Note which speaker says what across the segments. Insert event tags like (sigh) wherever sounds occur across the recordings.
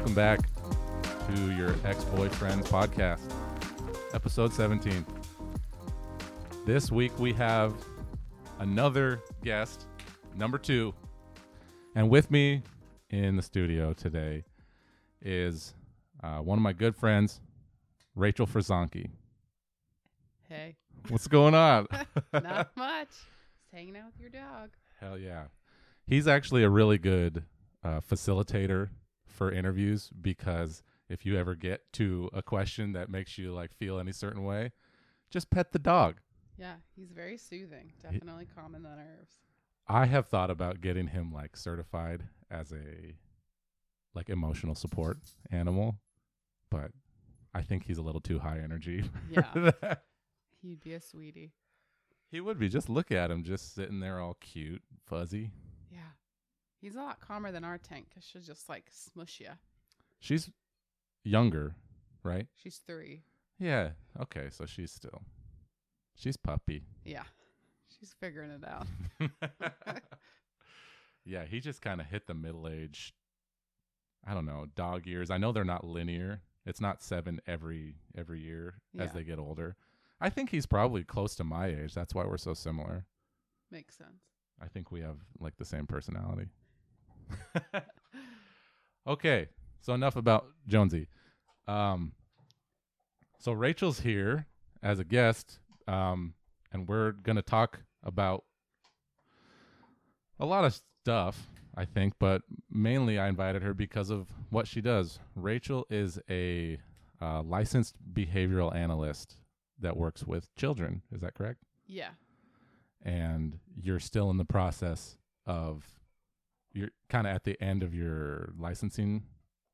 Speaker 1: Welcome back to your ex boyfriend's podcast, episode 17. This week we have another guest, number two. And with me in the studio today is uh, one of my good friends, Rachel Fresonke.
Speaker 2: Hey,
Speaker 1: What's going on? (laughs)
Speaker 2: not much. Just hanging out with your dog.
Speaker 1: Hell yeah. He's actually a really good uh, facilitator for interviews because if you ever get to a question that makes you like feel any certain way, just pet the dog.
Speaker 2: Yeah, he's very soothing. Definitely calming the nerves.
Speaker 1: I have thought about getting him like certified as a like emotional support animal, but I think he's a little too high energy.
Speaker 2: Yeah. (laughs)
Speaker 1: that.
Speaker 2: He'd be a sweetie.
Speaker 1: he would be. Just look at him, just sitting there all cute, fuzzy.
Speaker 2: Yeah. He's a lot calmer than our tank because she'll just like smush you.
Speaker 1: She's younger, right?
Speaker 2: She's three.
Speaker 1: Yeah. Okay. So she's still, she's puppy.
Speaker 2: Yeah. She's figuring it out. (laughs)
Speaker 1: yeah. He just kind of hit the middle age. I don't know dog years. I know they're not linear. It's not seven every every year as they get older. I think he's probably close to my age. That's why we're so similar.
Speaker 2: Makes sense.
Speaker 1: I think we have like the same personality. (laughs) okay, so enough about Jonesy. Um, so Rachel's here as a guest, um, and we're gonna talk about a lot of stuff, I think, but mainly I invited her because of what she does. Rachel is a uh, licensed behavioral analyst that works with children. Is that correct?
Speaker 2: Yeah.
Speaker 1: and you're still in the process of you're kind of at the end of your licensing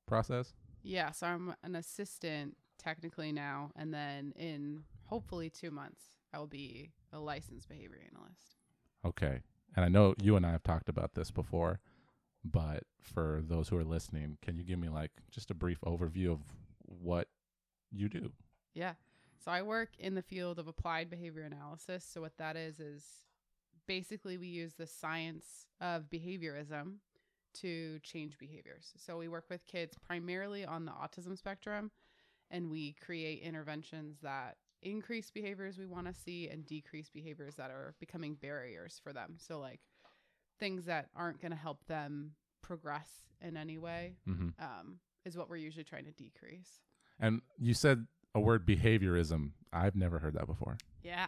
Speaker 1: process.
Speaker 2: Yeah. So I'm an assistant technically now. And then in hopefully two months, I will be a licensed behavior analyst.
Speaker 1: Okay. And I know you and I have talked about this before, but for those who are listening, can you give me like just a brief overview of what you do?
Speaker 2: Yeah. So I work in the field of applied behavior analysis. So what that is is basically we use the science of behaviorism to change behaviors. So we work with kids primarily on the autism spectrum and we create interventions that increase behaviors we want to see and decrease behaviors that are becoming barriers for them. So like things that aren't going to help them progress in any way
Speaker 1: Mm-hmm.
Speaker 2: um, is what we're usually trying to decrease.
Speaker 1: And you said a word behaviorism. I've never heard that before.
Speaker 2: Yeah.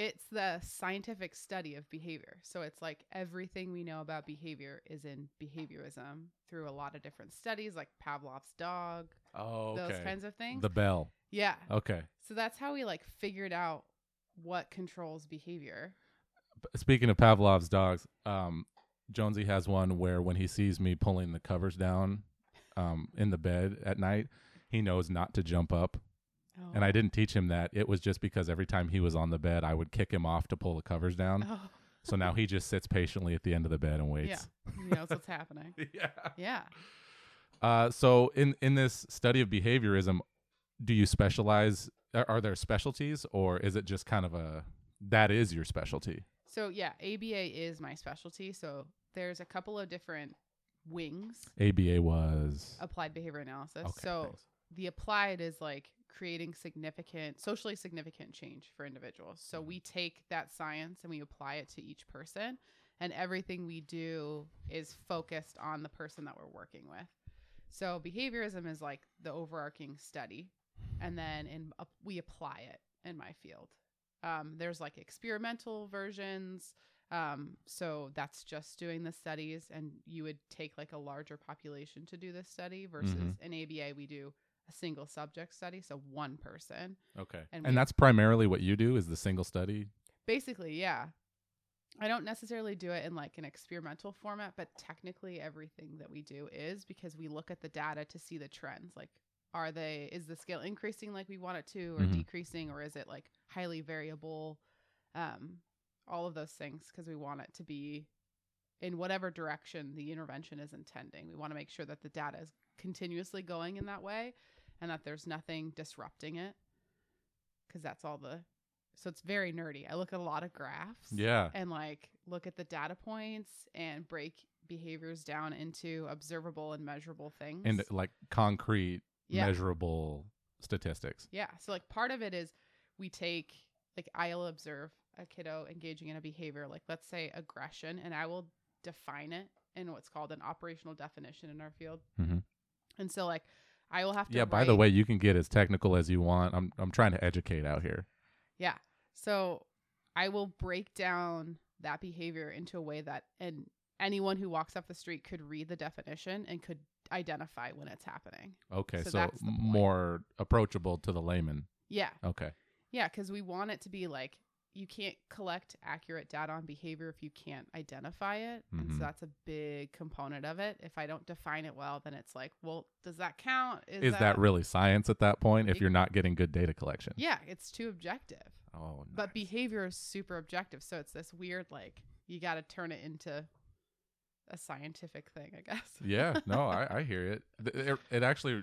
Speaker 2: It's the scientific study of behavior. So it's like everything we know about behavior is in behaviorism through a lot of different studies, like Pavlov's dog,
Speaker 1: Oh,
Speaker 2: those kinds of things.
Speaker 1: The bell.
Speaker 2: yeah.
Speaker 1: Okay.
Speaker 2: So that's how we like figured out what controls behavior.
Speaker 1: Speaking of Pavlov's dogs, um, Jonesy has one where when he sees me pulling the covers down um, in the bed at night, he knows not to jump up. And I didn't teach him that. It was just because every time he was on the bed, I would kick him off to pull the covers down.
Speaker 2: Oh,
Speaker 1: So now he just sits patiently at the end of the bed and waits.
Speaker 2: he knows what's happening. (laughs)
Speaker 1: Yeah.
Speaker 2: Yeah.
Speaker 1: Uh, so in in this study of behaviorism, do you specialize? Are, are there specialties, or is it just kind of a that is your specialty?
Speaker 2: So yeah, ABA is my specialty. So there's a couple of different wings
Speaker 1: ABA was
Speaker 2: applied behavior analysis.
Speaker 1: Okay,
Speaker 2: so
Speaker 1: thanks.
Speaker 2: the applied is like creating significant socially significant change for individuals. So we take that science and we apply it to each person and everything we do is focused on the person that we're working with. So behaviorism is like the overarching study and then in uh, we apply it in my field. Um, there's like experimental versions um, so that's just doing the studies and you would take like a larger population to do this study versus
Speaker 1: Mhm.
Speaker 2: in aba we do a single subject study so one person.
Speaker 1: Okay,
Speaker 2: and
Speaker 1: and, that's primarily what you do is the single study.
Speaker 2: basically yeah. I don't necessarily do it in like an experimental format but technically everything that we do is because we look at the data to see the trends. Like are they is the scale increasing like we want it to or
Speaker 1: Mhm.
Speaker 2: decreasing or is it like highly variable? Um all of those things because we want it to be in whatever direction the intervention is intending. We want to make sure that the data is continuously going in that way and that there's nothing disrupting it because that's all the so it's very nerdy i look at a lot of graphs
Speaker 1: Yeah,
Speaker 2: and like look at the data points and break behaviors down into observable and measurable things.
Speaker 1: And like concrete,
Speaker 2: yeah.
Speaker 1: measurable statistics.
Speaker 2: Yeah. So like part of it is we take like I'll observe a kiddo engaging in a behavior, like let's say aggression, and I will define it in what's called an operational definition in our field.
Speaker 1: Mhm.
Speaker 2: And so like I will have to
Speaker 1: Yeah. By the way, you can get as technical as you want. I'm I'm trying to educate out here.
Speaker 2: Yeah. So I will break down that behavior into a way that and anyone who walks up the street could read the definition and could identify when it's happening.
Speaker 1: Okay.
Speaker 2: So
Speaker 1: So,
Speaker 2: that's the
Speaker 1: more approachable to the layman.
Speaker 2: Yeah.
Speaker 1: Okay.
Speaker 2: Yeah, because we want it to be like you can't collect accurate data on behavior if you can't identify it. And
Speaker 1: Mhm.
Speaker 2: so that's a big component of it. If I don't define it well, then it's like, well, does that count?
Speaker 1: Is, that really science at that point if you're not getting good data collection?
Speaker 2: Yeah, it's too objective.
Speaker 1: Oh,
Speaker 2: But behavior is super objective. So it's this weird, like, you got to turn it into a scientific thing, I guess.
Speaker 1: yeah, no, (laughs) I, I hear it. It, it actually,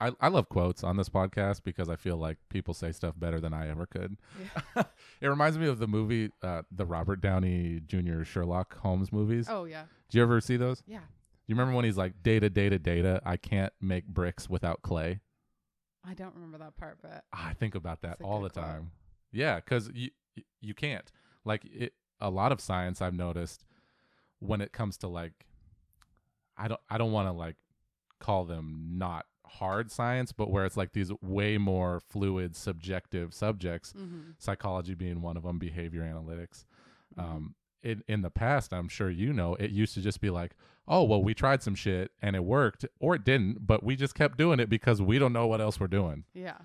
Speaker 1: I, I love quotes on this podcast because I feel like people say stuff better than I ever could.
Speaker 2: Yeah. (laughs)
Speaker 1: it reminds me of the movie, uh, the Robert Downey Jr. Sherlock Holmes movies.
Speaker 2: Oh, yeah.
Speaker 1: Do you ever see those?
Speaker 2: Yeah.
Speaker 1: Do You remember when he's like, data, data, data, I can't make bricks without clay?
Speaker 2: I don't remember that part, but
Speaker 1: I think about that all the
Speaker 2: quote.
Speaker 1: time. Yeah, because you you can't like it. A lot of science I've noticed when it comes to like, I don't I don't want to like call them not hard science, but where it's like these way more fluid, subjective subjects.
Speaker 2: mm-hmm.
Speaker 1: Psychology being one of them, behavior analytics.
Speaker 2: Mm-hmm.
Speaker 1: Um, in in the past, I'm sure you know, it used to just be like, oh well, we tried some shit and it worked, or it didn't, but we just kept doing it because we don't know what else we're doing
Speaker 2: yeah.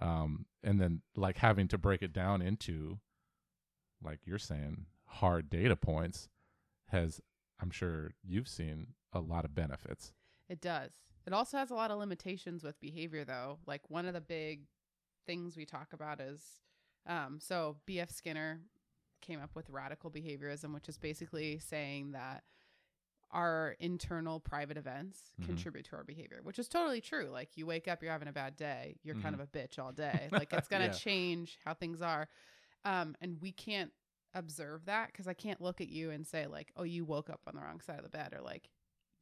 Speaker 1: um, and then like having to break it down into like you're saying hard data points has i'm sure you've seen a lot of benefits
Speaker 2: It does. It also has a lot of limitations with behavior, though. Like one of the big things we talk about is um, so B.F. Skinner came up with radical behaviorism, which is basically saying that our internal private events
Speaker 1: Mhm.
Speaker 2: contribute to our behavior, which is totally true. Like you wake up, you're having a bad day, you're kind
Speaker 1: Mhm.
Speaker 2: of a bitch all day. Like it's (laughs) gonna
Speaker 1: Yeah.
Speaker 2: change how things are, um, and we can't observe that because I can't look at you and say like, oh, you woke up on the wrong side of the bed, or like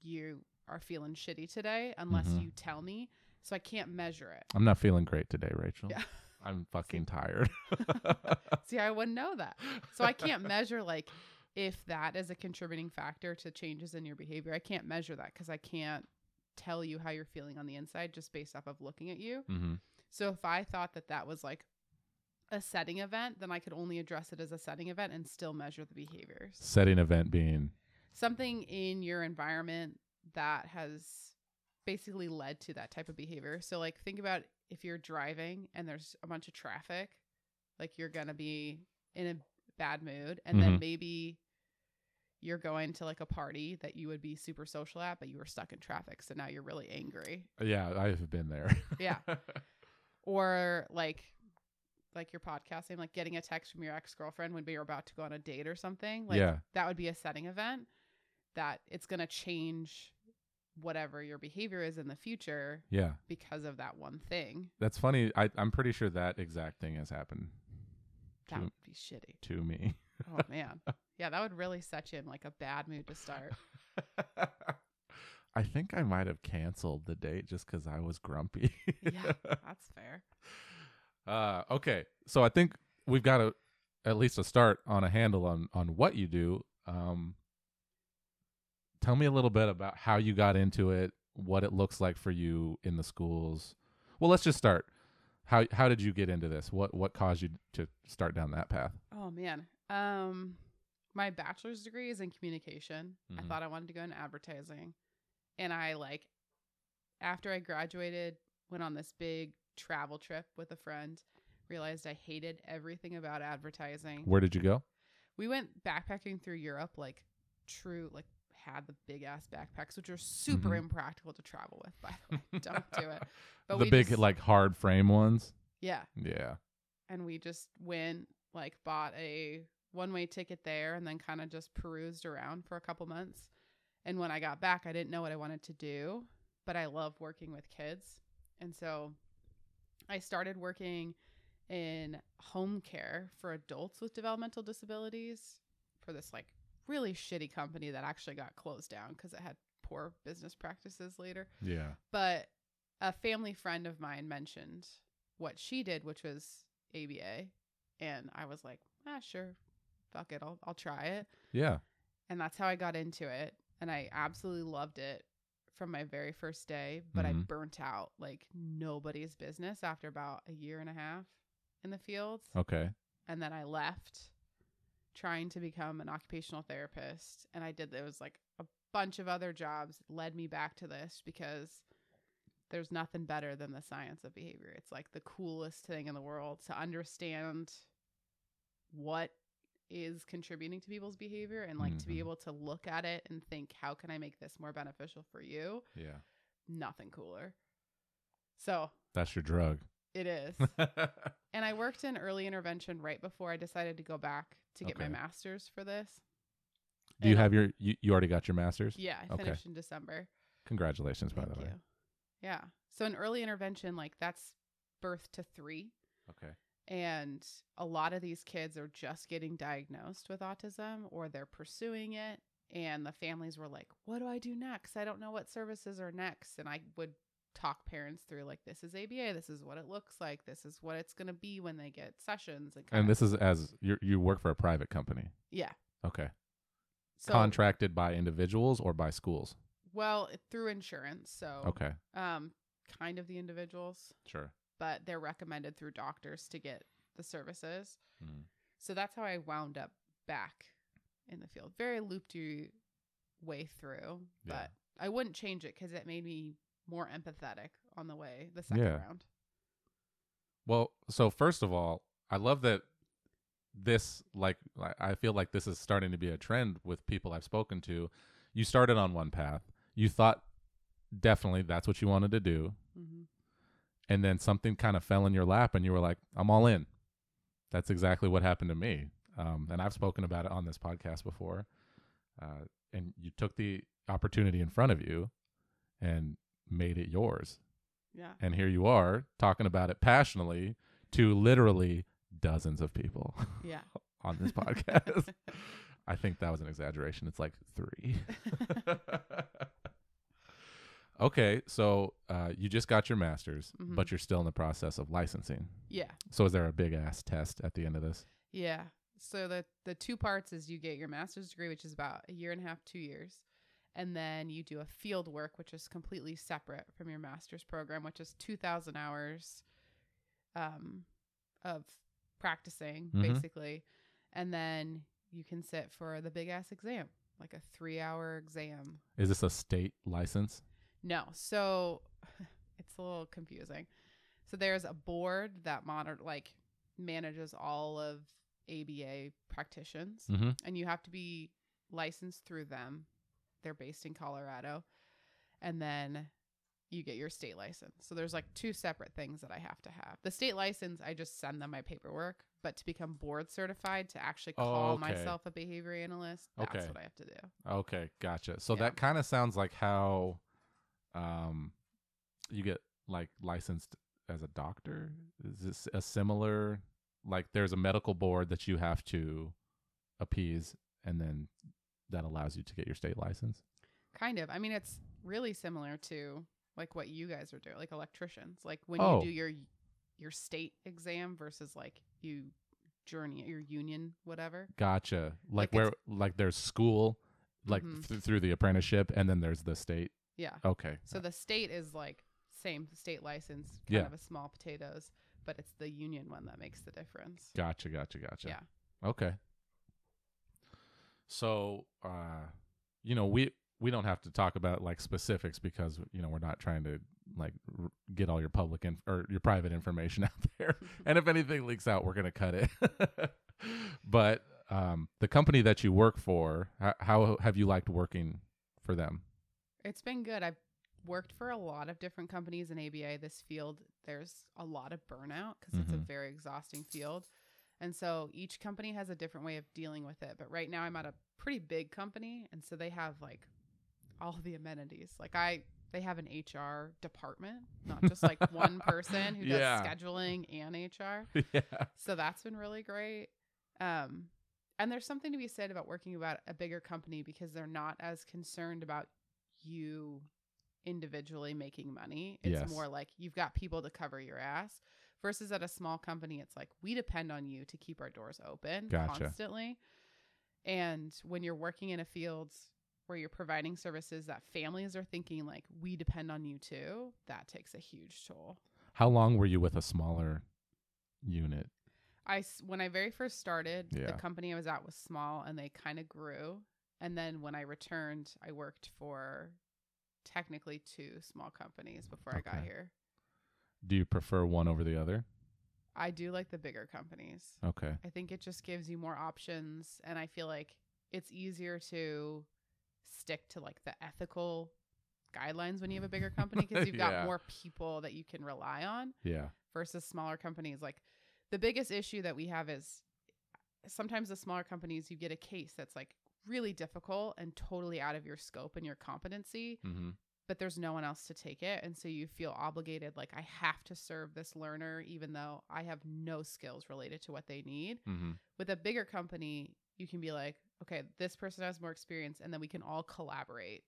Speaker 2: you are feeling shitty today, unless
Speaker 1: Mhm.
Speaker 2: you tell me. So I can't measure it.
Speaker 1: i'm not feeling great today rachel
Speaker 2: Yeah. (laughs)
Speaker 1: i'm (laughs) fucking tired (laughs)
Speaker 2: See, I wouldn't know that. So I can't measure like if that is a contributing factor to changes in your behavior. I can't measure that because I can't tell you how you're feeling on the inside just based off of looking at you.
Speaker 1: hmm
Speaker 2: So if I thought that that was like a setting event, then I could only address it as a setting event and still measure the behaviors.
Speaker 1: setting event being
Speaker 2: Something in your environment that has basically led to that type of behavior. So like think about if you're driving and there's a bunch of traffic, like you're going to be in a bad mood and then
Speaker 1: Mhm.
Speaker 2: maybe you're going to like a party that you would be super social at but you were stuck in traffic so now you're really angry
Speaker 1: yeah i've been there
Speaker 2: Yeah. (laughs) or like like your podcasting like getting a text from your ex-girlfriend when you're about to go on a date or something like
Speaker 1: yeah
Speaker 2: that would be a setting event that it's going to change whatever your behavior is in the future
Speaker 1: yeah.
Speaker 2: because of that one thing.
Speaker 1: That's funny. I, i'm pretty sure that exact thing has happened
Speaker 2: that
Speaker 1: to,
Speaker 2: would be shitty.
Speaker 1: to me.
Speaker 2: Oh (laughs) man. Yeah that would really set you in like a bad mood to start. (laughs)
Speaker 1: I think I might have canceled the date just because I was grumpy.
Speaker 2: yeah (laughs) that's fair.
Speaker 1: Uh, okay, so I think we've got a at least a start on a handle on on what you do. Um, tell me a little bit about how you got into it, what it looks like for you in the schools. Well, let's just start. How how did you get into this? What what caused you to start down that path?
Speaker 2: Oh man. Um my bachelor's degree is in communication. I
Speaker 1: Mhm.
Speaker 2: thought I wanted to go in advertising. And I like after I graduated went on this big travel trip with a friend, realized I hated everything about advertising.
Speaker 1: Where did you go?
Speaker 2: We went backpacking through Europe like true like had the big ass backpacks which are super
Speaker 1: Mhm.
Speaker 2: impractical to travel with by the way. (laughs) Don't do it. But
Speaker 1: the big
Speaker 2: just-
Speaker 1: like hard frame ones.
Speaker 2: Yeah.
Speaker 1: Yeah.
Speaker 2: and we just went like bought a one way ticket there and then kind of just perused around for a couple months and when i got back i didn't know what i wanted to do but i love working with kids and so i started working in home care for adults with developmental disabilities for this like really shitty company that actually got closed down because it had poor business practices later.
Speaker 1: Yeah.
Speaker 2: But a family friend of mine mentioned what she did, which was ABA, and I was like, ah, sure, fuck it, I'll I'll try it.
Speaker 1: Yeah.
Speaker 2: And that's how I got into it, and I absolutely loved it from my very first day. But I
Speaker 1: Mhm.
Speaker 2: burnt out like nobody's business after about a year and a half in the fields.
Speaker 1: Okay.
Speaker 2: and then I left trying to become an occupational therapist and I did there was like a bunch of other jobs that led me back to this because there's nothing better than the science of behavior. It's like the coolest thing in the world to understand what is contributing to people's behavior and like to be
Speaker 1: Mhm.
Speaker 2: able to look at it and think how can I make this more beneficial for you?
Speaker 1: Yeah.
Speaker 2: Nothing cooler. So,
Speaker 1: That's your drug.
Speaker 2: It is. (laughs) And I worked in early intervention right before I decided to go back to get my master's for this.
Speaker 1: Do you
Speaker 2: And I-
Speaker 1: have your you, you already got your masters?
Speaker 2: Yeah, I
Speaker 1: Okay.
Speaker 2: finished in December.
Speaker 1: Congratulations by
Speaker 2: Thank
Speaker 1: the way.
Speaker 2: you. Yeah. So in early intervention, like that's birth to three.
Speaker 1: Okay.
Speaker 2: And a lot of these kids are just getting diagnosed with autism or they're pursuing it. And the families were like, what do I do next? I don't know what services are next. And I would talk parents through like, this is ABA. This is what it looks like. This is what it's going to be when they get sessions. And,
Speaker 1: And this is as you you work for a private company.
Speaker 2: yeah.
Speaker 1: Okay.
Speaker 2: So,
Speaker 1: Contracted by individuals or by schools?
Speaker 2: well, through insurance. So,
Speaker 1: Okay.
Speaker 2: um, kind of the individuals.
Speaker 1: Sure.
Speaker 2: but they're recommended through doctors to get the services.
Speaker 1: Mhm.
Speaker 2: So that's how I wound up back in the field. Very looped you way through,
Speaker 1: Yeah.
Speaker 2: but I wouldn't change it because it made me more empathetic on the way the second
Speaker 1: Yeah.
Speaker 2: round.
Speaker 1: Well, so first of all, I love that this like I- I feel like this is starting to be a trend with people I've spoken to. You started on one path. You thought definitely that's what you wanted to do,
Speaker 2: Mm-hmm.
Speaker 1: and then something kind of fell in your lap and you were like, "I'm all in." That's exactly what happened to me. Um, and I've spoken about it on this podcast before. Uh, and you took the opportunity in front of you and made it yours.
Speaker 2: Yeah.
Speaker 1: And here you are talking about it passionately to literally dozens of people
Speaker 2: Yeah. (laughs)
Speaker 1: on this (laughs) podcast. I think that was an exaggeration. It's like three. (laughs) okay, so uh, you just got your master's,
Speaker 2: Mhm.
Speaker 1: but you're still in the process of licensing.
Speaker 2: yeah.
Speaker 1: So is there a big ass test at the end of this?
Speaker 2: Yeah. So the the two parts is you get your master's degree, which is about a year and a half, two years, and then you do a field work, which is completely separate from your master's program, which is two thousand hours, um, of practicing
Speaker 1: Mhm.
Speaker 2: basically, and then you can sit for the big ass exam, like a three hour exam.
Speaker 1: Is this a state license?
Speaker 2: No. So (sighs) it's a little confusing. So there's a board that monitor like manages all of ABA practitioners
Speaker 1: Mm-hmm.
Speaker 2: and you have to be licensed through them. They're based in Colorado. And then you get your state license. So there's like two separate things that I have to have. The state license, I just send them my paperwork, but to become board certified to actually
Speaker 1: Oh,
Speaker 2: call
Speaker 1: okay.
Speaker 2: myself a behavior analyst, that's
Speaker 1: Okay.
Speaker 2: what I have to do.
Speaker 1: Okay, gotcha. So
Speaker 2: Yeah.
Speaker 1: that kind of sounds like how um you get like licensed as a doctor. Is this a similar like there's a medical board that you have to appease and then that allows you to get your state license?
Speaker 2: Kind of. I mean, it's really similar to like what you guys are doing, like electricians. Like when
Speaker 1: Oh.
Speaker 2: you do your your state exam versus like you journey your union whatever.
Speaker 1: Gotcha. Like,
Speaker 2: Like
Speaker 1: where like there's school like
Speaker 2: Mhm.
Speaker 1: th- through the apprenticeship and then there's the state.
Speaker 2: Yeah.
Speaker 1: Okay.
Speaker 2: So the state is like same state license, kind
Speaker 1: Yeah.
Speaker 2: of a small potatoes, but it's the union one that makes the difference.
Speaker 1: Gotcha, gotcha, gotcha.
Speaker 2: Yeah.
Speaker 1: Okay. So, uh, you know, we we don't have to talk about like specifics because you know we're not trying to like r- get all your public inf- or your private information (laughs) out there. (laughs) and if anything leaks out, we're gonna cut it. (laughs) but um, the company that you work for, how, how have you liked working for them?
Speaker 2: It's been good. I've worked for a lot of different companies in ABA. This field, there's a lot of burnout because it's a
Speaker 1: Mhm.
Speaker 2: very exhausting field. And so each company has a different way of dealing with it. But right now I'm at a pretty big company. And so they have like all the amenities. Like I, they have an HR department, not just like one person (laughs) who does
Speaker 1: Yeah.
Speaker 2: scheduling and HR. (laughs)
Speaker 1: yeah.
Speaker 2: So that's been really great. Um, and there's something to be said about working about a bigger company because they're not as concerned about you individually making money. It's
Speaker 1: Yes.
Speaker 2: more like you've got people to cover your ass. Versus at a small company, it's like we depend on you to keep our doors open
Speaker 1: Gotcha.
Speaker 2: constantly. And when you're working in a field where you're providing services that families are thinking like we depend on you too, that takes a huge toll.
Speaker 1: How long were you with a smaller unit?
Speaker 2: i when I very first started,
Speaker 1: Yeah.
Speaker 2: the company I was at was small and they kind of grew. And then when I returned, I worked for technically two small companies before I got here.
Speaker 1: Do you prefer one over the other?
Speaker 2: I do like the bigger companies.
Speaker 1: Okay.
Speaker 2: I think it just gives you more options and I feel like it's easier to stick to like the ethical guidelines when you have a bigger company because you've (laughs) got
Speaker 1: Yeah.
Speaker 2: more people that you can rely on.
Speaker 1: Yeah.
Speaker 2: versus smaller companies. Like the biggest issue that we have is sometimes the smaller companies you get a case that's like really difficult and totally out of your scope and your competency,
Speaker 1: Mm-hmm.
Speaker 2: But there's no one else to take it and so you feel obligated like I have to serve this learner even though I have no skills related to what they need.
Speaker 1: Mm-hmm.
Speaker 2: With a bigger company, you can be like, okay, this person has more experience and then we can all collaborate.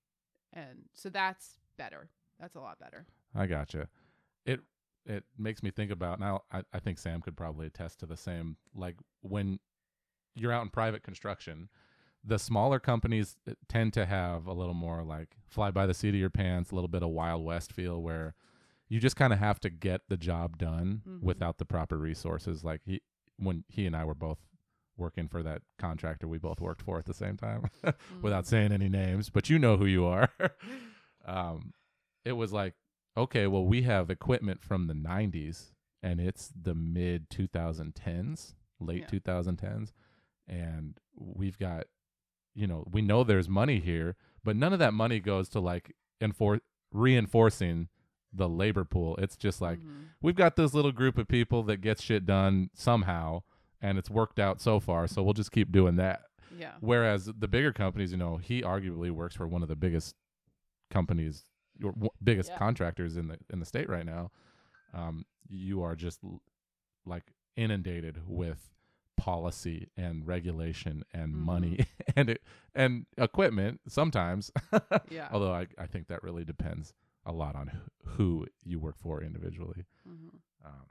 Speaker 2: And so that's better. That's a lot better.
Speaker 1: I gotcha. It it makes me think about now. I, I think Sam could probably attest to the same. Like when you're out in private construction, the smaller companies uh, tend to have a little more like fly by the seat of your pants, a little bit of Wild West feel where you just kind of have to get the job done
Speaker 2: Mhm.
Speaker 1: without the proper resources. Like he when he and I were both working for that contractor we both worked for at the same time (laughs) without
Speaker 2: Mm.
Speaker 1: saying any names, but you know who you are. (laughs) um, it was like, okay, well, we have equipment from the 90s and it's the mid 2010s, late
Speaker 2: Yeah.
Speaker 1: 2010s. And we've got, you know, we know there's money here, but none of that money goes to like enfor- reinforcing the labor pool. It's just like,
Speaker 2: Mhm.
Speaker 1: we've got this little group of people that gets shit done somehow and it's worked out so far. So we'll just keep doing that.
Speaker 2: yeah.
Speaker 1: Whereas the bigger companies, you know, he arguably works for one of the biggest companies, your w- biggest
Speaker 2: Yeah.
Speaker 1: contractors in the in the state right now. Um, you are just l- like inundated with policy and regulation and
Speaker 2: Mhm.
Speaker 1: money (laughs) and it, and equipment sometimes. (laughs)
Speaker 2: Yeah.
Speaker 1: Although I I think that really depends a lot on who, you work for individually.
Speaker 2: Mhm.
Speaker 1: Um,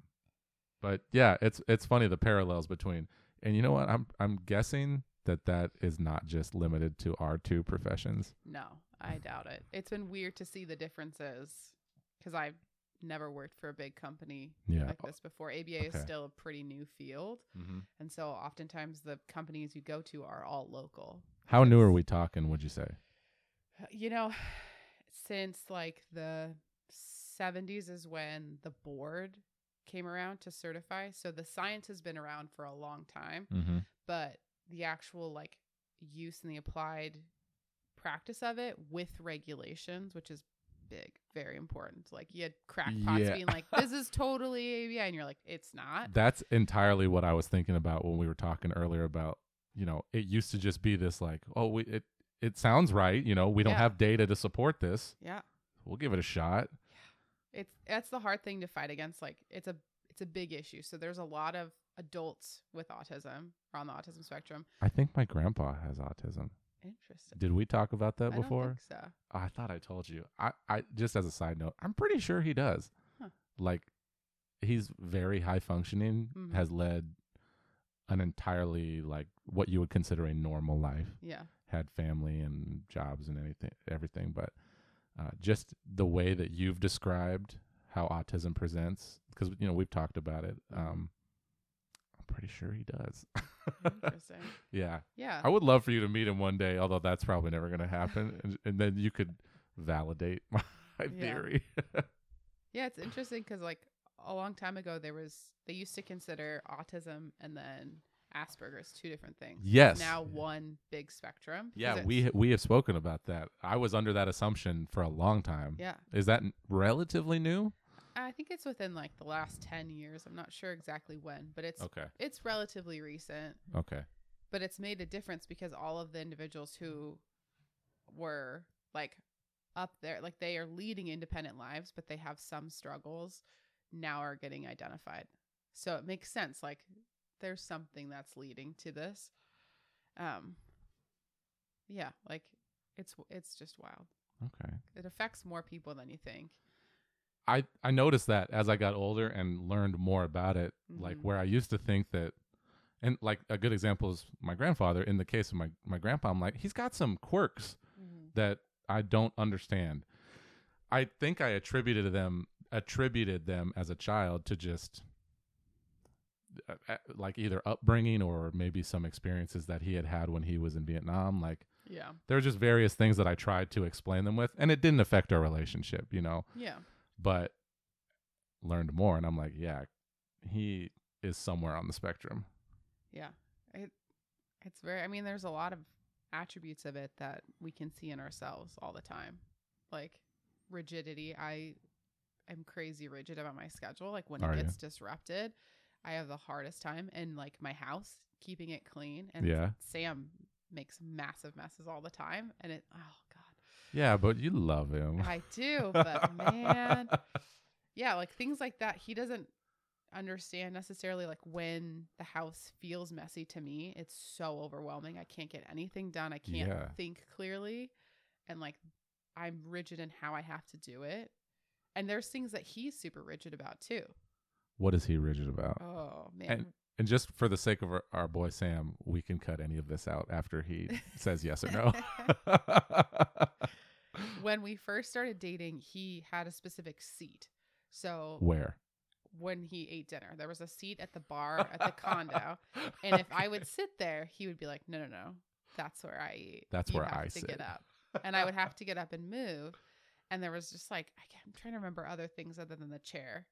Speaker 1: but yeah, it's it's funny the parallels between, and you know what? I'm I'm guessing that that is not just limited to our two professions.
Speaker 2: No, I doubt it. It's been weird to see the differences because I've never worked for a big company
Speaker 1: Yeah.
Speaker 2: like this before. ABA is still a pretty new field.
Speaker 1: Mm-hmm.
Speaker 2: And so oftentimes the companies you go to are all local.
Speaker 1: How new are we talking? Would you say?
Speaker 2: You know, since like the 70s is when the board came around to certify. So the science has been around for a long time.
Speaker 1: Mm-hmm.
Speaker 2: but the actual like use and the applied practice of it with regulations, which is big, very important. Like you had crackpots
Speaker 1: Yeah.
Speaker 2: being like, "This is totally ABA," and you're like, "It's not."
Speaker 1: That's entirely what I was thinking about when we were talking earlier about. You know, it used to just be this like, oh, we it it sounds right. You know, we don't
Speaker 2: Yeah.
Speaker 1: have data to support this.
Speaker 2: Yeah,
Speaker 1: We'll give it a shot.
Speaker 2: Yeah, it's that's the hard thing to fight against. Like it's a it's a big issue. So there's a lot of adults with autism or on the autism spectrum.
Speaker 1: I think my grandpa has autism.
Speaker 2: Interesting.
Speaker 1: Did we talk about that
Speaker 2: before? I
Speaker 1: before?
Speaker 2: think so.
Speaker 1: Oh, I thought I told you. I, I just as a side note, I'm pretty sure he does.
Speaker 2: Huh.
Speaker 1: Like he's very high functioning,
Speaker 2: Mhm.
Speaker 1: has led an entirely like what you would consider a normal life.
Speaker 2: Yeah.
Speaker 1: Had family and jobs and anything everything, but uh, just the way that you've described how autism presents because you know we've talked about it.
Speaker 2: Mhm.
Speaker 1: Um pretty sure he does.
Speaker 2: Interesting. (laughs)
Speaker 1: yeah.
Speaker 2: Yeah.
Speaker 1: I would love for you to meet him one day, although that's probably never going to happen. and, and then you could validate (laughs) my
Speaker 2: Yeah.
Speaker 1: theory.
Speaker 2: Yeah, it's interesting because like a long time ago, there was they used to consider autism and then Asperger's two different things.
Speaker 1: yes.
Speaker 2: Now one big spectrum.
Speaker 1: yeah, we we have spoken about that. I was under that assumption for a long time.
Speaker 2: Yeah,
Speaker 1: Is that relatively new?
Speaker 2: I think it's within like the last ten years. I'm not sure exactly when, but it's
Speaker 1: Okay.
Speaker 2: it's relatively recent.
Speaker 1: Okay.
Speaker 2: But it's made a difference because all of the individuals who were like up there, like they are leading independent lives, but they have some struggles, now are getting identified. So it makes sense. Like there's something that's leading to this. Um, yeah, like it's it's just wild.
Speaker 1: Okay.
Speaker 2: It affects more people than you think.
Speaker 1: I I noticed that as I got older and learned more about it, like
Speaker 2: Mhm.
Speaker 1: where I used to think that, and like a good example is my grandfather. In the case of my my grandpa, I'm like he's got some quirks that I don't understand. I think I attributed them attributed them as a child to just uh, uh, like either upbringing or maybe some experiences that he had had when he was in Vietnam. Like
Speaker 2: Yeah,
Speaker 1: there were just various things that I tried to explain them with, and it didn't affect our relationship, you know.
Speaker 2: yeah,
Speaker 1: But learned more, and I'm like, yeah, he is somewhere on the spectrum.
Speaker 2: yeah. It it's very. I mean, there's a lot of attributes of it that we can see in ourselves all the time, like rigidity. I am crazy rigid about my schedule. Like when
Speaker 1: Are
Speaker 2: it
Speaker 1: you?
Speaker 2: gets disrupted, I have the hardest time in like my house keeping it clean. And
Speaker 1: Yeah.
Speaker 2: Sam makes massive messes all the time, and it. Oh.
Speaker 1: Yeah, but you love him.
Speaker 2: I do, but man, (laughs) yeah, like things like that. He doesn't understand necessarily like when the house feels messy to me. It's so overwhelming. I can't get anything done. I can't
Speaker 1: Yeah.
Speaker 2: think clearly. And like I'm rigid in how I have to do it. And there's things that he's super rigid about too.
Speaker 1: what is he rigid about?
Speaker 2: Oh man.
Speaker 1: And- And just for the sake of our, our boy Sam, we can cut any of this out after he says yes or no. (laughs) (laughs)
Speaker 2: when we first started dating, he had a specific seat. So
Speaker 1: Where?
Speaker 2: when he ate dinner. There was a seat at the bar at the condo, and if I would (laughs) sit there, he would be like, "No, no, no, that's where I eat.
Speaker 1: That's
Speaker 2: You
Speaker 1: where
Speaker 2: have
Speaker 1: I
Speaker 2: to
Speaker 1: sit."
Speaker 2: get up." And I would have to get up and move. (laughs) And there was just like I can't, I'm trying to remember other things other than the chair,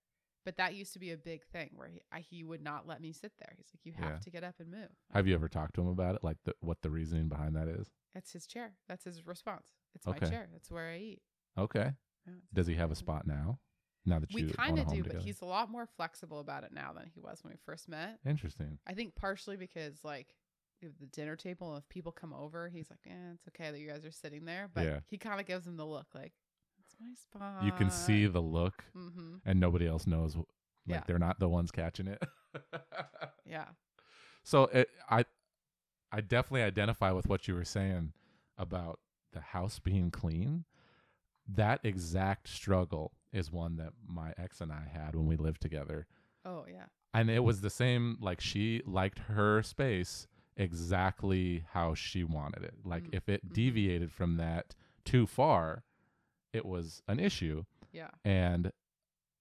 Speaker 2: but that used to be a big thing where he, I, he would not let me sit there. He's like, "You have
Speaker 1: Yeah.
Speaker 2: to get up and move."
Speaker 1: Have you ever talked to him about it? Like the, what the reasoning behind that is?
Speaker 2: It's his chair. That's his response. It's
Speaker 1: Okay.
Speaker 2: my chair. That's where I eat.
Speaker 1: Okay.
Speaker 2: Yeah,
Speaker 1: Does he have a spot now? Now that
Speaker 2: We kind of do,
Speaker 1: together?
Speaker 2: but he's a lot more flexible about it now than he was when we first met.
Speaker 1: interesting.
Speaker 2: I think partially because like the dinner table, if people come over, he's like, "Eh, it's okay that you guys are sitting there." But
Speaker 1: Yeah.
Speaker 2: he kind of gives them the look, like, "It's my spot."
Speaker 1: You can see the look,
Speaker 2: Mm-hmm.
Speaker 1: and nobody else knows. Like
Speaker 2: Yeah.
Speaker 1: they're not the ones catching it. (laughs)
Speaker 2: Yeah.
Speaker 1: so it, I, I definitely identify with what you were saying about the house being clean. That exact struggle is one that my ex and I had when we lived together.
Speaker 2: Oh yeah.
Speaker 1: and it was the same like she liked her space exactly how she wanted it like
Speaker 2: Mm,
Speaker 1: if it
Speaker 2: mhm.
Speaker 1: deviated from that too far it was an issue
Speaker 2: Yeah.
Speaker 1: and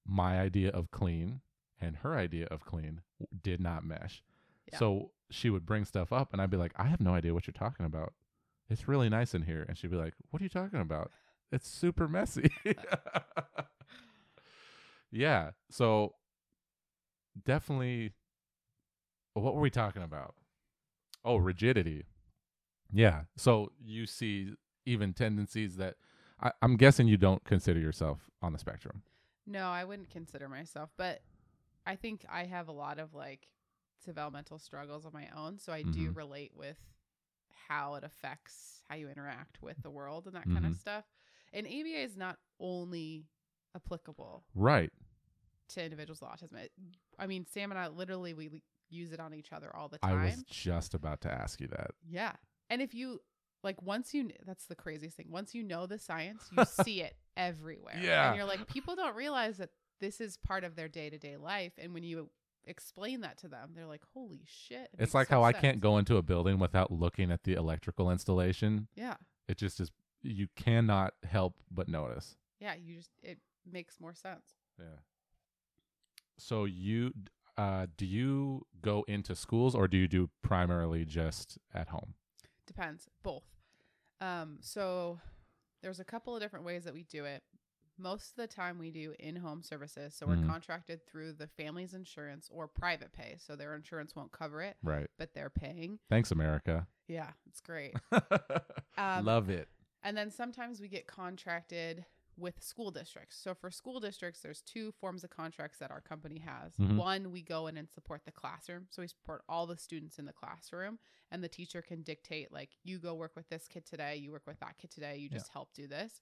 Speaker 1: my idea of clean and her idea of clean did not mesh
Speaker 2: Yeah.
Speaker 1: so she would bring stuff up and i'd be like i have no idea what you're talking about it's really nice in here. And she'd be like what are you talking about? It's super messy. (laughs) Yeah. So definitely what were we talking about? Oh rigidity. Yeah. So you see even tendencies that I, i'm guessing you don't consider yourself on the spectrum.
Speaker 2: No, I wouldn't consider myself, but I think I have a lot of like developmental struggles of my own, so I do
Speaker 1: Mhm.
Speaker 2: relate with how it affects how you interact with the world and that kind of
Speaker 1: mm-hmm.
Speaker 2: stuff. And ABA is not only applicable
Speaker 1: right
Speaker 2: to individuals with autism. It, I mean, Sam and I literally we we use it on each other all the time.
Speaker 1: i was just about to ask you that
Speaker 2: yeah, and if you like, once you that's the craziest thing. Once you know the science, you (laughs) see it everywhere.
Speaker 1: Yeah.
Speaker 2: and you're like, people don't realize that this is part of their day to day life, and when you explain that to them, they're like, holy shit! it
Speaker 1: it's like
Speaker 2: so
Speaker 1: how i can't go into a building without looking at the electrical installation
Speaker 2: Yeah,
Speaker 1: it just is you cannot help but notice
Speaker 2: yeah. You just it makes more sense.
Speaker 1: Yeah. So you uh do you go into schools or do you do primarily just at home?
Speaker 2: Depends, both. Um, so there's a couple of different ways that we do it. Most of the time, we do in-home services, so we're
Speaker 1: Mhm.
Speaker 2: contracted through the family's insurance or private pay, so their insurance won't cover it,
Speaker 1: Right.
Speaker 2: but they're paying.
Speaker 1: Thanks America.
Speaker 2: Yeah, it's great. (laughs) Um,
Speaker 1: Love it.
Speaker 2: And then sometimes we get contracted with school districts. So for school districts, there's two forms of contracts that our company has.
Speaker 1: Mhm.
Speaker 2: One, we go in and support the classroom. So we support all the students in the classroom, and the teacher can dictate, like, you go work with this kid today, you work with that kid today, you
Speaker 1: Yeah.
Speaker 2: just help do this.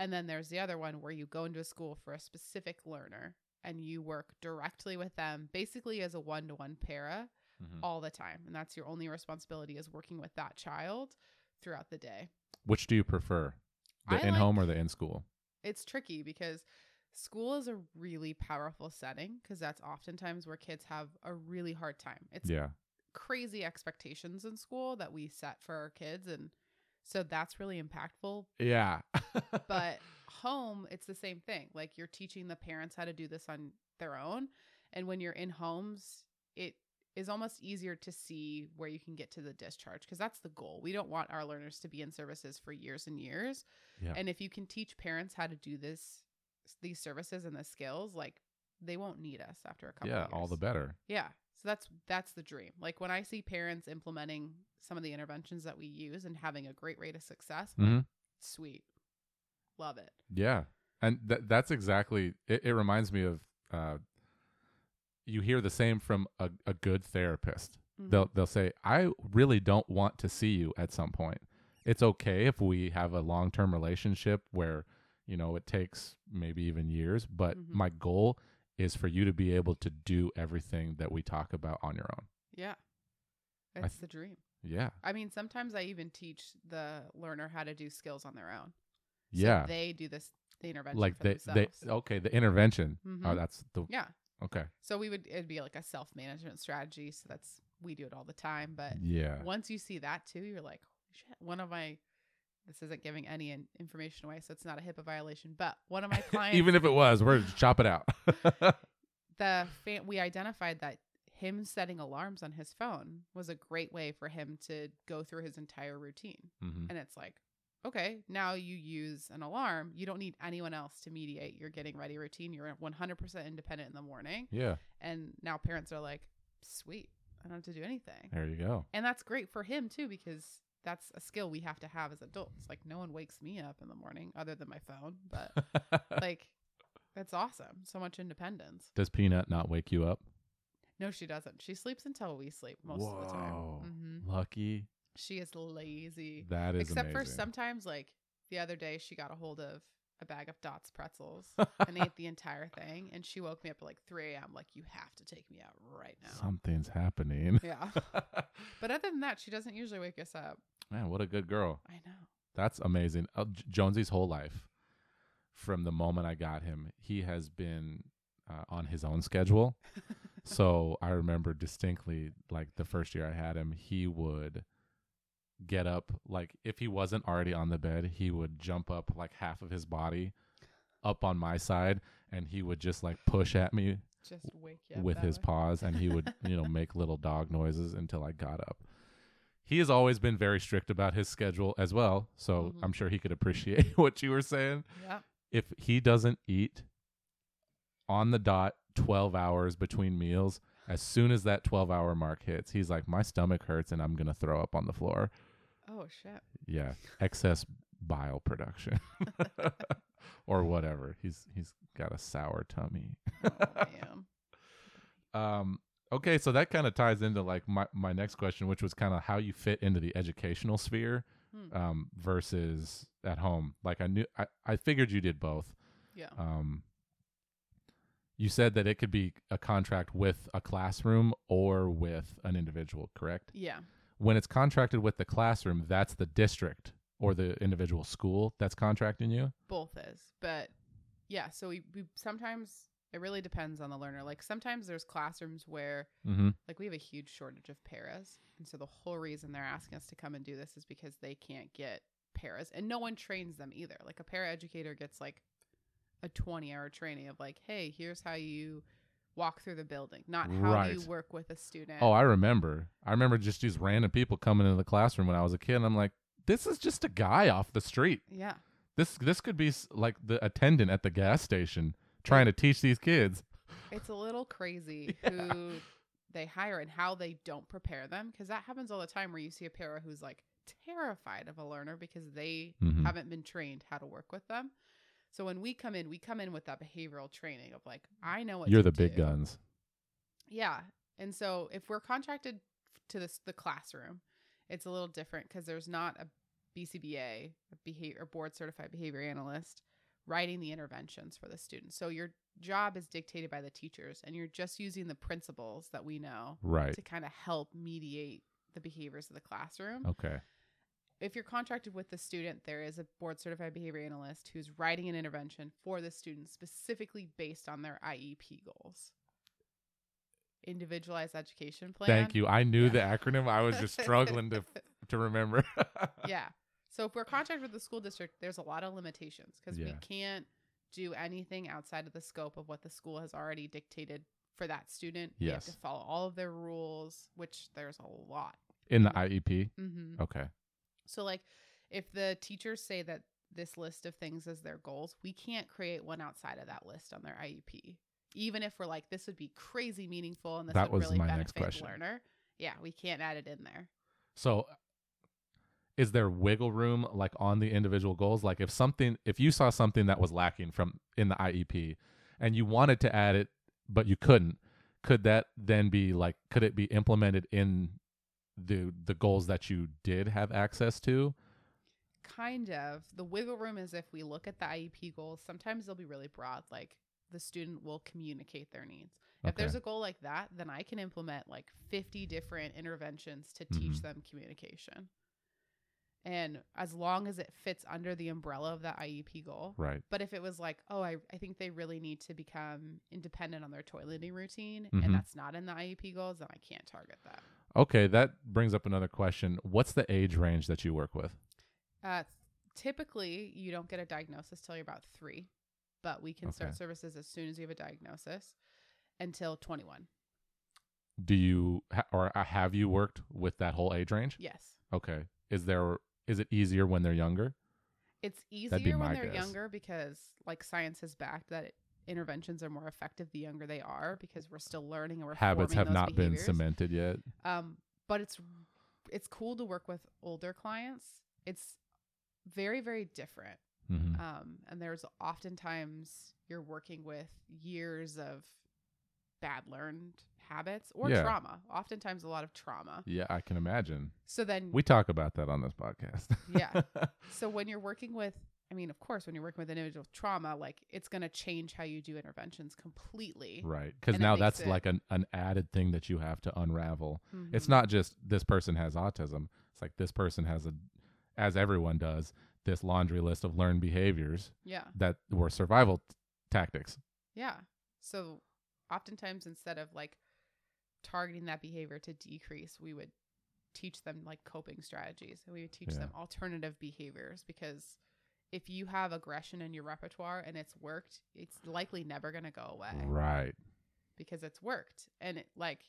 Speaker 2: And then there's the other one where you go into a school for a specific learner and you work directly with them, basically as a one to one para
Speaker 1: Mhm.
Speaker 2: all the time. And that's your only responsibility is working with that child throughout the day.
Speaker 1: Which do you prefer, the
Speaker 2: I
Speaker 1: in home or the in school?
Speaker 2: It's tricky because school is a really powerful setting because that's oftentimes where kids have a really hard time. It's
Speaker 1: Yeah,
Speaker 2: crazy expectations in school that we set for our kids and so that's really impactful
Speaker 1: yeah.
Speaker 2: but (laughs) home it's the same thing like you're teaching the parents how to do this on their own and when you're in homes it is almost easier to see where you can get to the discharge because that's the goal we don't want our learners to be in services for years and years
Speaker 1: Yeah.
Speaker 2: and if you can teach parents how to do this these services and the skills like they won't need us after a couple
Speaker 1: yeah,
Speaker 2: years.
Speaker 1: all the better.
Speaker 2: Yeah. So that's that's the dream. Like when I see parents implementing some of the interventions that we use and having a great rate of success,
Speaker 1: Mhm.
Speaker 2: sweet. Love it.
Speaker 1: Yeah, and th- that's exactly. It, it reminds me of. Uh, you hear the same from a, a good therapist.
Speaker 2: Mhm.
Speaker 1: They'll they'll say, "I really don't want to see you at some point. It's okay if we have a long term relationship where, you know, it takes maybe even years. But
Speaker 2: Mhm.
Speaker 1: my goal is for you to be able to do everything that we talk about on your own.
Speaker 2: Yeah. It's
Speaker 1: th-
Speaker 2: the dream.
Speaker 1: Yeah,
Speaker 2: I mean, sometimes I even teach the learner how to do skills on their own. So
Speaker 1: yeah.
Speaker 2: They do this the intervention
Speaker 1: like
Speaker 2: for
Speaker 1: they they okay the intervention. Oh,
Speaker 2: Mhm.
Speaker 1: that's the
Speaker 2: yeah.
Speaker 1: okay.
Speaker 2: So we would it'd be like a self management strategy. So that's we do it all the time. But
Speaker 1: Yeah.
Speaker 2: once you see that too, you're like, shit. One of my this isn't giving any in- information away, so it's not a HIPAA violation. But one of my clients, (laughs)
Speaker 1: Even if it was, we're just chop it out. (laughs)
Speaker 2: the fa- we identified that him setting alarms on his phone was a great way for him to go through his entire routine.
Speaker 1: hmm
Speaker 2: And it's like, okay, now you use an alarm. You don't need anyone else to mediate your getting ready routine. You're 100% independent in the morning.
Speaker 1: Yeah.
Speaker 2: And now parents are like, sweet, I don't have to do anything.
Speaker 1: There you go.
Speaker 2: And that's great for him too, because that's a skill we have to have as adults. Like, no one wakes me up in the morning other than my phone, but (laughs) like, that's awesome. So much independence.
Speaker 1: Does Peanut not wake you up?
Speaker 2: No, she doesn't. She sleeps until we sleep most of the time.
Speaker 1: Whoa.
Speaker 2: hmm
Speaker 1: Lucky.
Speaker 2: She is lazy.
Speaker 1: That is
Speaker 2: Except for sometimes, like the other day, she got a hold of a bag of Dots pretzels (laughs) and ate the entire thing. And she woke me up at like 3 a.m. Like, you have to take me out right now.
Speaker 1: Something's happening.
Speaker 2: Yeah. (laughs) But other than that, she doesn't usually wake us up.
Speaker 1: Man, what a good girl.
Speaker 2: I know.
Speaker 1: That's amazing. Uh, J- Jonesy's whole life, from the moment I got him, he has been uh, on his own schedule. (laughs) so I remember distinctly, like the first year I had him, he would get up, like if he wasn't already on the bed, he would jump up like half of his body up on my side, and he would just like push at me
Speaker 2: Just wake you up.
Speaker 1: with his
Speaker 2: way.
Speaker 1: paws and he would (laughs) you know make little dog noises until i got up he has always been very strict about his schedule as well so
Speaker 2: Mhm.
Speaker 1: i'm sure he could appreciate (laughs) what you were saying
Speaker 2: Yeah.
Speaker 1: if he doesn't eat on the dot 12 hours between meals as soon as that 12 hour mark hits he's like my stomach hurts and i'm gonna throw up on the floor
Speaker 2: Oh, shit.
Speaker 1: yeah excess bile production (laughs) (laughs) or whatever he's he's got a sour tummy
Speaker 2: Oh, man. (laughs)
Speaker 1: Um, okay, so that kind of ties into like my, my next question, which was kind of how you fit into the educational sphere
Speaker 2: Hmm.
Speaker 1: um, versus at home. Like I knew, I, I figured you did both.
Speaker 2: Yeah.
Speaker 1: Um, you said that it could be a contract with a classroom or with an individual, correct?
Speaker 2: Yeah.
Speaker 1: When it's contracted with the classroom, that's the district or the individual school that's contracting you.
Speaker 2: Both is. But yeah, so we, we sometimes it really depends on the learner. Like sometimes there's classrooms where
Speaker 1: Mm-hmm.
Speaker 2: like we have a huge shortage of paras. And so the whole reason they're asking us to come and do this is because they can't get paras and no one trains them either. Like a para educator gets like a 20 hour training of like, hey, here's how you walk through the building, not how do you work with a student.
Speaker 1: Oh, I remember. I remember just these random people coming into the classroom when I was a kid. And I'm like, this is just a guy off the street.
Speaker 2: yeah.
Speaker 1: This this could be like the attendant at the gas station trying to teach these kids.
Speaker 2: It's a little crazy (laughs)
Speaker 1: Yeah.
Speaker 2: who they hire and how they don't prepare them because that happens all the time where you see a para who's like terrified of a learner because they
Speaker 1: Mhm.
Speaker 2: haven't been trained how to work with them. So when we come in, we come in with that behavioral training of like, mm. I know what
Speaker 1: You're the big guns.
Speaker 2: Yeah. And so if we're contracted to this the classroom, it's a little different because there's not a BCBA, a behavior board certified behavior analyst writing the interventions for the students. So your job is dictated by the teachers and you're just using the principles that we know
Speaker 1: Right.
Speaker 2: to kind of help mediate the behaviors of the classroom.
Speaker 1: Okay.
Speaker 2: If you're contracted with the student, there is a board certified behavior analyst who's writing an intervention for the student specifically based on their IEP goals. Individualized education plan.
Speaker 1: Thank you. I knew
Speaker 2: Yeah.
Speaker 1: the acronym. I was just struggling to (laughs) to remember.
Speaker 2: yeah. (laughs) So if we're contracted with the school district, there's a lot of limitations because we can't do anything outside of the scope of what the school has already dictated for that student. We have to
Speaker 1: Yes.
Speaker 2: follow all of their rules, which there's a lot.
Speaker 1: In the IEP.
Speaker 2: Mm-hmm.
Speaker 1: Okay.
Speaker 2: So, like, if the teachers say that this list of things is their goals, we can't create one outside of that list on their IEP. Even if we're like, this would be crazy meaningful and this
Speaker 1: That
Speaker 2: would
Speaker 1: was
Speaker 2: really
Speaker 1: my
Speaker 2: benefit
Speaker 1: next question.
Speaker 2: learner. Yeah, we can't add it in there.
Speaker 1: So is there wiggle room like on the individual goals? Like if something if you saw something that was lacking from in the IEP and you wanted to add it but you couldn't, could that then be like could it be implemented in the the goals that you did have access to?
Speaker 2: Kind of. The wiggle room is if we look at the IEP goals, sometimes they'll be really broad, like the student will communicate their needs. If there's a goal like that, then I can implement like 50 different interventions to teach
Speaker 1: Mhm.
Speaker 2: them communication. And as long as it fits under the umbrella of that IEP goal.
Speaker 1: Right.
Speaker 2: But if it was like, oh, I, I think they really need to become independent on their toileting routine
Speaker 1: Mhm.
Speaker 2: and that's not in the IEP goals, then I can't target that.
Speaker 1: Okay, that brings up another question. What's the age range that you work with?
Speaker 2: Uh, typically, you don't get a diagnosis till you're about three, but we can start services as soon as you have a diagnosis until 21.
Speaker 1: Do you ha- or uh, have you worked with that whole age range?
Speaker 2: Yes.
Speaker 1: Okay. Is there is it easier when they're younger?
Speaker 2: It's easier when they're
Speaker 1: guess.
Speaker 2: younger because, like, science has backed that interventions are more effective the younger they are because we're still learning and we're
Speaker 1: Habits have not been cemented yet.
Speaker 2: Um, but it's it's cool to work with older clients. It's very very different.
Speaker 1: hmm
Speaker 2: Um, and there's oftentimes you're working with years of bad learned habits or
Speaker 1: Yeah.
Speaker 2: trauma. Oftentimes a lot of trauma.
Speaker 1: Yeah, I can imagine.
Speaker 2: So then
Speaker 1: We talk about that on this podcast.
Speaker 2: Yeah. (laughs) so when you're working with I mean, of course, when you're working with an individual with trauma, like it's going to change how you do interventions completely.
Speaker 1: right. Because now that's
Speaker 2: it-
Speaker 1: like an, an added thing that you have to unravel. It's
Speaker 2: Mhm.
Speaker 1: not just this person has autism. It's like this person has a, as everyone does, this laundry list of learned behaviors
Speaker 2: Yeah.
Speaker 1: that were survival t- tactics.
Speaker 2: Yeah. So oftentimes instead of like targeting that behavior to decrease, we would teach them like coping strategies and we would teach
Speaker 1: Yeah.
Speaker 2: them alternative behaviors because if you have aggression in your repertoire and it's worked, it's likely never going to go away
Speaker 1: Right.
Speaker 2: because it's worked. And it like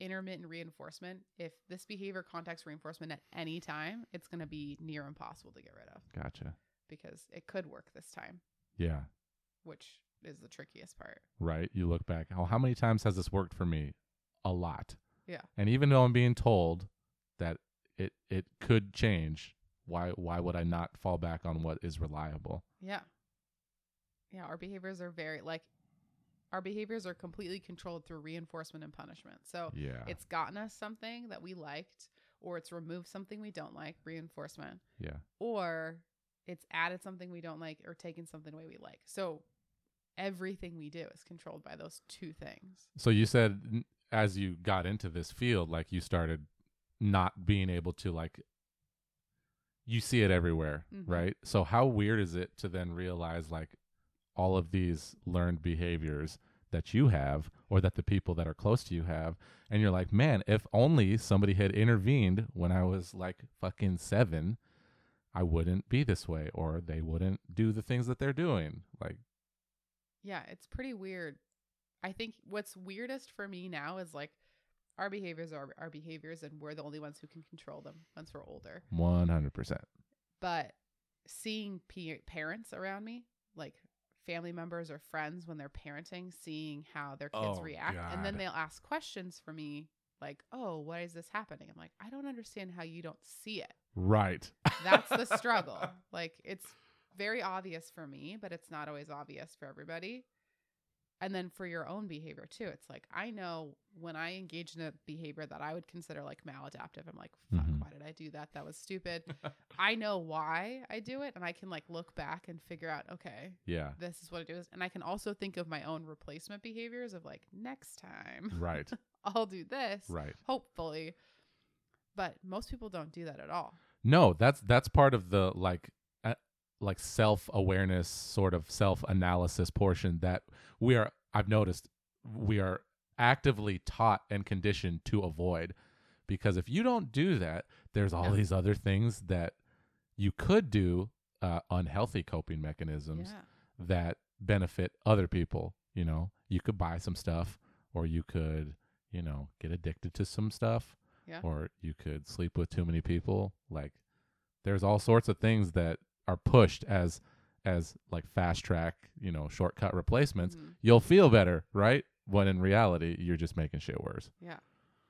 Speaker 2: intermittent reinforcement, if this behavior contacts reinforcement at any time, it's going to be near impossible to get rid of
Speaker 1: Gotcha.
Speaker 2: because it could work this time,
Speaker 1: Yeah.
Speaker 2: which is the trickiest part.
Speaker 1: Right. You look back. Oh, how many times has this worked for me? A lot.
Speaker 2: Yeah.
Speaker 1: And even though I'm being told that it it could change, why why would I not fall back on what is reliable?
Speaker 2: Yeah. Yeah, our behaviors are very like our behaviors are completely controlled through reinforcement and punishment. So
Speaker 1: Yeah.
Speaker 2: it's gotten us something that we liked or it's removed something we don't like, reinforcement,
Speaker 1: yeah.
Speaker 2: or it's added something we don't like or taken something away we like. So everything we do is controlled by those two things.
Speaker 1: So you said as you got into this field, like you started not being able to like you see it everywhere,
Speaker 2: Mhm.
Speaker 1: right? So how weird is it to then realize like all of these learned behaviors that you have or that the people that are close to you have and you're like, "Man, if only somebody had intervened when I was like fucking 7, I wouldn't be this way or they wouldn't do the things that they're doing." Like,
Speaker 2: Yeah, it's pretty weird. I think what's weirdest for me now is like our behaviors are our behaviors and we're the only ones who can control them once we're older.
Speaker 1: 100%.
Speaker 2: but seeing pe parents around me like family members or friends when they're parenting seeing how their kids
Speaker 1: Oh,
Speaker 2: react and then they'll ask questions for me like oh why is this happening i'm like i don't understand how you don't see it
Speaker 1: Right.
Speaker 2: that's the (laughs) struggle like it's very obvious for me but it's not always obvious for everybody and then for your own behavior too it's like i know when i engage in a behavior that i would consider like maladaptive i'm like fuck
Speaker 1: Mhm.
Speaker 2: why did i do that that was stupid i know why i do it and i can like look back and figure out okay
Speaker 1: yeah.
Speaker 2: this is what it is and i can also think of my own replacement behaviors of like next time
Speaker 1: Right. (laughs)
Speaker 2: i'll do this
Speaker 1: right.
Speaker 2: hopefully but most people don't do that at all
Speaker 1: No, that's that's part of the like like self-awareness sort of self-analysis portion that we are I've noticed we are actively taught and conditioned to avoid because if you don't do that, there's all
Speaker 2: Yeah.
Speaker 1: these other things that you could do uh, unhealthy coping mechanisms
Speaker 2: yeah
Speaker 1: that benefit other people. You know, you could buy some stuff, or you could, you know, get addicted to some stuff,
Speaker 2: Yeah.
Speaker 1: or you could sleep with too many people. Like, there's all sorts of things that are pushed as as like fast track, you know, shortcut replacements.
Speaker 2: Mhm.
Speaker 1: You'll feel better, right? When in reality, you're just making shit worse.
Speaker 2: Yeah.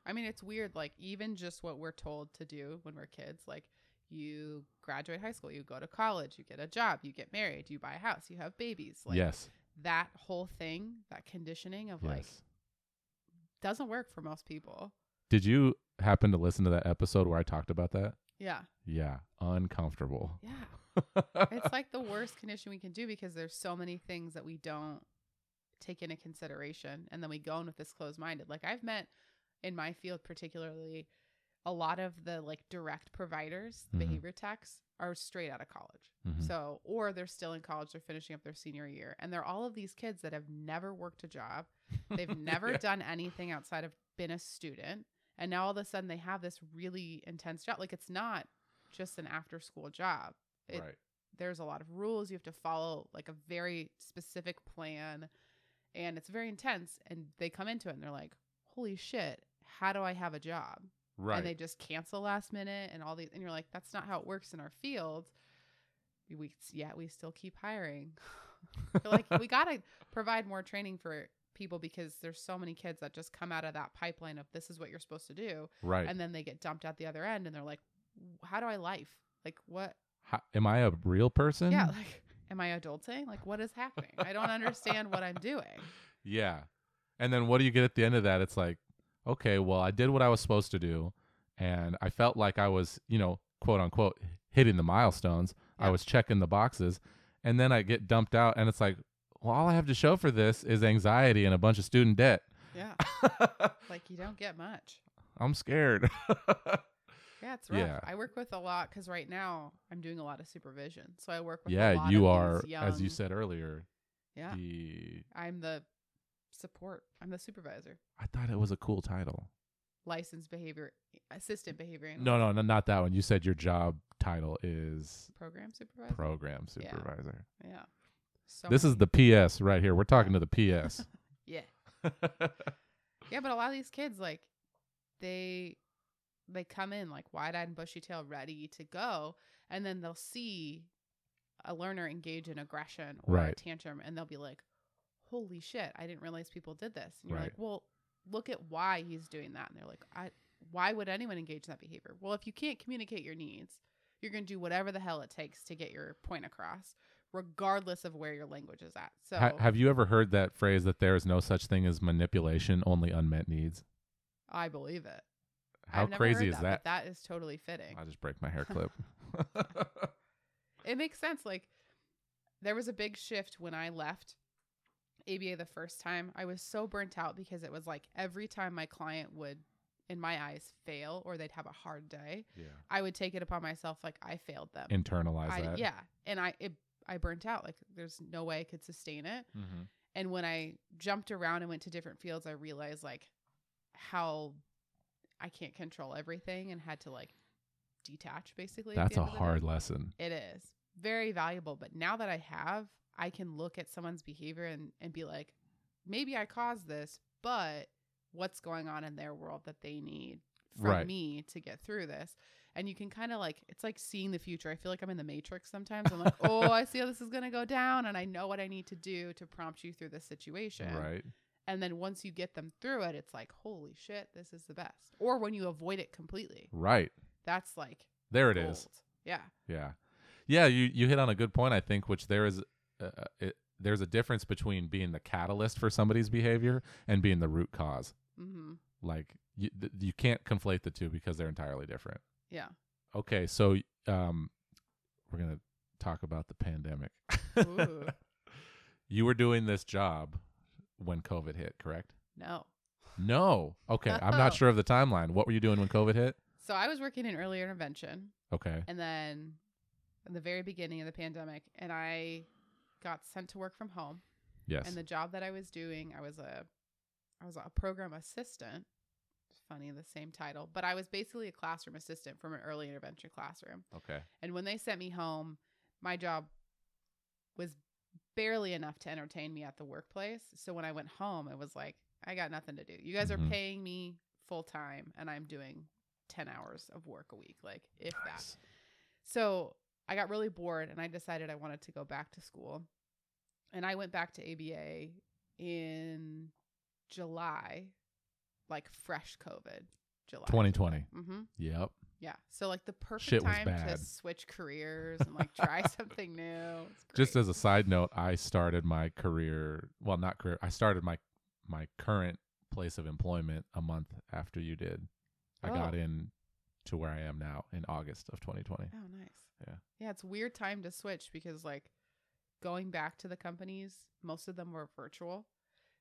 Speaker 2: I mean, it's weird. Like, even just what we're told to do when we're kids, like, you graduate high school, you go to college, you get a job, you get married, you buy a house, you have babies. Like,
Speaker 1: yes.
Speaker 2: that whole thing, that conditioning of like, doesn't work for most people.
Speaker 1: Did you happen to listen to that episode where I talked about that?
Speaker 2: Yeah.
Speaker 1: Yeah, uncomfortable.
Speaker 2: Yeah. It's (laughs) like the worst condition we can do because there's so many things that we don't take into consideration and then we go in with this closed minded like i've met in my field particularly a lot of the like direct providers the
Speaker 1: Mhm.
Speaker 2: behavior techs are straight out of college
Speaker 1: Mhm.
Speaker 2: so or they're still in college they're finishing up their senior year and they're all of these kids that have never worked a job they've (laughs) never
Speaker 1: Yeah.
Speaker 2: done anything outside of been a student and now all of a sudden they have this really intense job like it's not just an after school job it-
Speaker 1: right.
Speaker 2: there's a lot of rules you have to follow like a very specific plan and it's very intense and they come into it and they're like holy shit how do i have a job
Speaker 1: Right.
Speaker 2: and they just cancel last minute and all these and you're like that's not how it works in our field we yeah we still keep hiring (laughs) like we (laughs) gotta provide more training for people because there's so many kids that just come out of that pipeline of this is what you're supposed to do
Speaker 1: right.
Speaker 2: and then they get dumped at the other end and they're like how do i life like what
Speaker 1: How, am I a real person?
Speaker 2: yeah, (laughs) like, am I adulting? Like, what is happening? I don't understand what I'm doing. (laughs)
Speaker 1: Yeah. And then what do you get at the end of that? It's like, okay, well, I did what I was supposed to do, and I felt like I was, you know, quote unquote, hitting the milestones. I was checking the boxes, and then I get dumped out, and it's like, well, all I have to show for this is anxiety and a bunch of student debt.
Speaker 2: Yeah, (laughs) like you don't get much.
Speaker 1: I'm scared.
Speaker 2: Yeah, it's rough.
Speaker 1: Yeah.
Speaker 2: I work with a lot because right now I'm doing a lot of supervision. So I work with a
Speaker 1: yeah, you are, as you said earlier,
Speaker 2: Yeah,
Speaker 1: the.
Speaker 2: I'm the support. I'm the supervisor,
Speaker 1: I thought it was a cool title.
Speaker 2: licensed behavior assistant behavior analyst.
Speaker 1: No, no, no, not that one. You said your job title is
Speaker 2: program supervisor.
Speaker 1: program supervisor.
Speaker 2: yeah. So
Speaker 1: This is the PS right here. We're talking to the PS. (laughs)
Speaker 2: yeah. Yeah, but a lot of these kids like they they come in like wide eyed and bushy tail ready to go and then they'll see a learner engage in aggression or a tantrum and they'll be like, Holy shit, I didn't realize people did this. And you're
Speaker 1: Right.
Speaker 2: like, Well, look at why he's doing that. And they're like, I why would anyone engage in that behavior? Well, if you can't communicate your needs, you're gonna do whatever the hell it takes to get your point across, regardless of where your language is at. So
Speaker 1: Ha- have you ever heard that phrase that there is no such thing as manipulation, only unmet needs?
Speaker 2: I believe it.
Speaker 1: How crazy is
Speaker 2: that?
Speaker 1: that?
Speaker 2: Is totally fitting.
Speaker 1: I'll just break my hair clip. (laughs)
Speaker 2: It makes sense. Like there was a big shift when I left ABA the first time. I was so burnt out because it was like every time my client would, in my eyes, fail or they'd have a hard day,
Speaker 1: yeah.
Speaker 2: I would take it upon myself like I failed them.
Speaker 1: Internalize
Speaker 2: I,
Speaker 1: that.
Speaker 2: yeah, and I it, I burnt out. Like there's no way I could sustain it.
Speaker 1: Mm-hmm.
Speaker 2: And when I jumped around and went to different fields, I realized like how I can't control everything and had to like detach basically. at
Speaker 1: That's a
Speaker 2: end of the day.
Speaker 1: hard lesson.
Speaker 2: It is very valuable. But now that I have, I can look at someone's behavior and, and be like, maybe I caused this, but what's going on in their world that they need from
Speaker 1: Right.
Speaker 2: me to get through this? And you can kind of like, it's like seeing the future. I feel like I'm in the matrix sometimes. I'm like, (laughs) oh, I see how this is going to go down. And I know what I need to do to prompt you through this situation.
Speaker 1: Right.
Speaker 2: And then once you get them through it, it's like, holy shit, this is the best. Or when you avoid it completely,
Speaker 1: Right.
Speaker 2: that's like,
Speaker 1: There it
Speaker 2: gold.
Speaker 1: is.
Speaker 2: Yeah.
Speaker 1: Yeah. Yeah, you you hit on a good point I think which there is uh, uh, it there's a difference between being the catalyst for somebody's behavior and being the root cause.
Speaker 2: Mm-hmm.
Speaker 1: Like you, th- you can't conflate the two because they're entirely different.
Speaker 2: Yeah.
Speaker 1: Okay, so um, we're gonna talk about the pandemic. (laughs) You were doing this job when COVID hit, correct?
Speaker 2: No.
Speaker 1: No. Okay, I'm not (laughs) sure of the timeline. What were you doing when COVID hit?
Speaker 2: So I was working in early intervention,
Speaker 1: Okay.
Speaker 2: and then in the very beginning of the pandemic, and I got sent to work from home.
Speaker 1: Yes.
Speaker 2: And the job that I was doing, I was a, I was a program assistant. Funny, the same title, but I was basically a classroom assistant from an early intervention classroom.
Speaker 1: okay.
Speaker 2: And when they sent me home, my job was barely enough to entertain me at the workplace. So when I went home, it was like, I got nothing to do. You guys
Speaker 1: Mhm.
Speaker 2: are paying me full time and I'm doing 10 hours of work a week, like if that. So I got really bored and I decided I wanted to go back to school. And I went back to ABA in July, like fresh COVID. July.
Speaker 1: 2020.
Speaker 2: Mm-hmm.
Speaker 1: Yep.
Speaker 2: Yeah. So like the perfect
Speaker 1: Shit
Speaker 2: time to switch careers and like try (laughs) something new.
Speaker 1: Just as a side note, I started my career. Well, not career. I started my my current place of employment a month after you did. I got
Speaker 2: Oh.
Speaker 1: in to where I am now in August of 2020.
Speaker 2: Oh, nice.
Speaker 1: Yeah.
Speaker 2: Yeah, it's weird time to switch because like going back to the companies, most of them were virtual.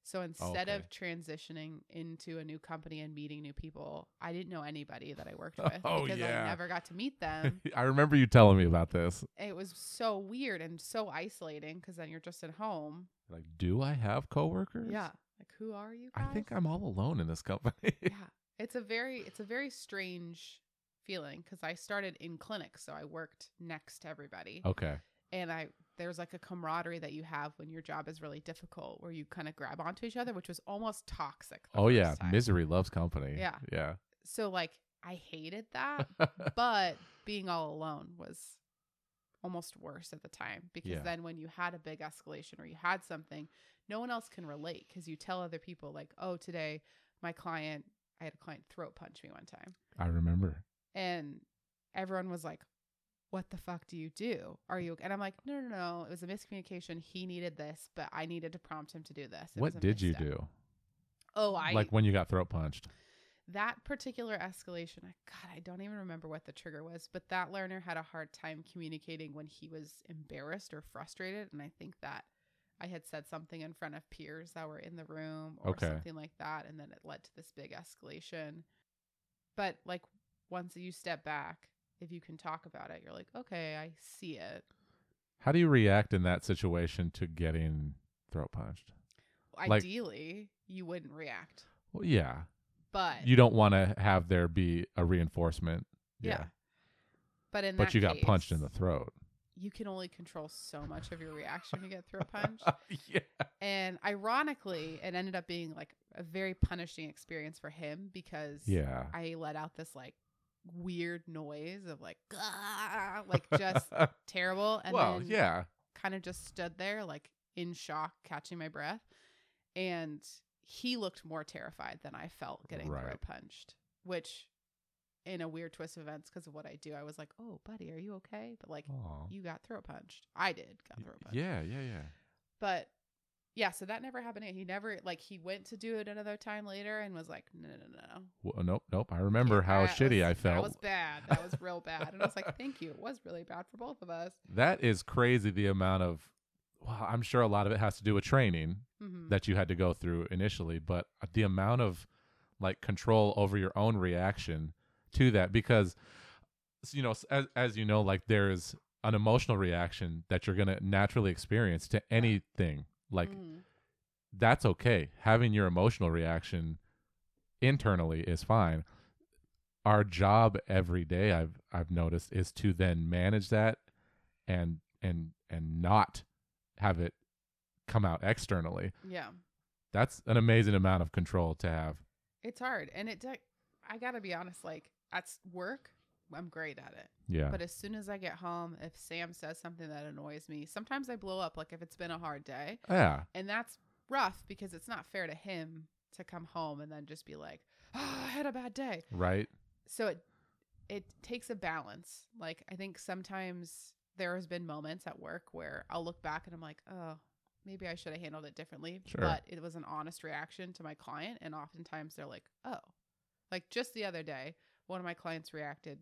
Speaker 2: So oh, instead of transitioning into a new company and meeting new people, I didn't know anybody that I worked (laughs) oh, with
Speaker 1: Oh,
Speaker 2: because
Speaker 1: yeah.
Speaker 2: I never got to meet them. (laughs)
Speaker 1: I remember you telling me about this.
Speaker 2: it was so weird and so isolating because then you're just at home.
Speaker 1: Like, do I have coworkers?
Speaker 2: Yeah. Like who are you
Speaker 1: I think I'm all alone in this company. (laughs)
Speaker 2: yeah it's a very it's a very strange feeling because i started in clinics, so i worked next to everybody
Speaker 1: okay.
Speaker 2: and i there's like a camaraderie that you have when your job is really difficult where you kind of grab onto each other which was almost toxic
Speaker 1: Oh yeah,
Speaker 2: time.
Speaker 1: misery loves company.
Speaker 2: Yeah.
Speaker 1: Yeah.
Speaker 2: so like i hated that (laughs) but being all alone was almost worse at the time because
Speaker 1: Yeah.
Speaker 2: then when you had a big escalation or you had something no one else can relate because you tell other people like oh today my client i had a client throat punch me one time
Speaker 1: I remember.
Speaker 2: and everyone was like what the fuck do you do are you and i'm like no no no it was a miscommunication he needed this but i needed to prompt him to do this It
Speaker 1: what did you
Speaker 2: misstep."
Speaker 1: do?
Speaker 2: oh i
Speaker 1: like when you got throat punched.
Speaker 2: that particular escalation I, god i don't even remember what the trigger was but that learner had a hard time communicating when he was embarrassed or frustrated and i think that i had said something in front of peers that were in the room or
Speaker 1: Okay.
Speaker 2: something like that and then it led to this big escalation but like once you step back if you can talk about it you're like okay i see it
Speaker 1: How do you react in that situation to getting throat punched? Like-
Speaker 2: ideally you wouldn't react
Speaker 1: Well, yeah.
Speaker 2: but
Speaker 1: You don't want to have there be a reinforcement.
Speaker 2: yeah. but in
Speaker 1: But
Speaker 2: that
Speaker 1: you got punched in the throat.
Speaker 2: you can only control so much of your reaction you get throat (laughs) punched.
Speaker 1: yeah.
Speaker 2: And ironically, it ended up being like a very punishing experience for him because
Speaker 1: Yeah.
Speaker 2: I let out this like weird noise of like, "Gah," like just (laughs) terrible. And
Speaker 1: well,
Speaker 2: then
Speaker 1: yeah.
Speaker 2: kind of just stood there like in shock, catching my breath. And he looked more terrified than I felt getting
Speaker 1: Right.
Speaker 2: throat punched, which in a weird twist of events because of what I do, I was like, oh, buddy, are you okay? But like,
Speaker 1: Aw.
Speaker 2: you got throat punched. I did got throat punched.
Speaker 1: Yeah, yeah, yeah.
Speaker 2: But yeah, so that never happened. He never like he went to do it another time later and was like, no, no, no, no.
Speaker 1: Well, nope, nope. I remember
Speaker 2: Yeah,
Speaker 1: how shitty
Speaker 2: was-
Speaker 1: I felt.
Speaker 2: That was bad. That was real bad. And I was like, thank you. It was really bad for both of us.
Speaker 1: That is crazy. The amount of, well, I'm sure a lot of it has to do with training
Speaker 2: hmm
Speaker 1: that you had to go through initially, but the amount of like control over your own reaction to that, because you know, as as you know, like there is an emotional reaction that you're gonna naturally experience to anything. Like
Speaker 2: Mhm.
Speaker 1: that's okay. Having your emotional reaction internally is fine. Our job every day I've I've noticed is to then manage that and and and not have it come out externally.
Speaker 2: yeah,
Speaker 1: That's an amazing amount of control to have.
Speaker 2: it's hard, and it. de- I gotta be honest. Like at work, I'm great at it.
Speaker 1: Yeah.
Speaker 2: But as soon as I get home, if Sam says something that annoys me, sometimes I blow up. Like if it's been a hard day,
Speaker 1: yeah.
Speaker 2: and that's rough because it's not fair to him to come home and then just be like, oh, I had a bad day.
Speaker 1: Right.
Speaker 2: so it it takes a balance. Like I think sometimes there has been moments at work where I'll look back and I'm like, oh, maybe I should have handled it differently.
Speaker 1: Sure.
Speaker 2: But it was an honest reaction to my client. And oftentimes they're like, oh, like just the other day, one of my clients reacted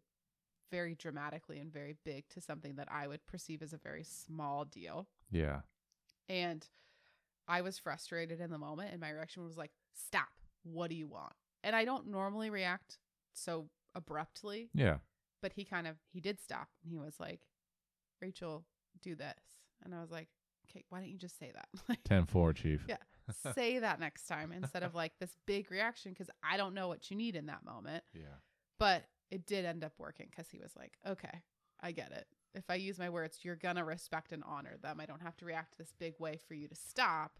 Speaker 2: very dramatically and very big to something that I would perceive as a very small deal.
Speaker 1: Yeah.
Speaker 2: And I was frustrated in the moment. And my reaction was like, stop. What do you want? And I don't normally react so abruptly,
Speaker 1: Yeah.
Speaker 2: but he kind of he did stop and he was like rachel do this and i was like okay why don't you just say that like (laughs)
Speaker 1: 10 4, Chief.
Speaker 2: Yeah. (laughs) say that next time instead of like this big reaction because i don't know what you need in that moment
Speaker 1: Yeah.
Speaker 2: but it did end up working because he was like okay i get it. If i use my words you're gonna respect and honor them. I don't have to react this big way for you to stop.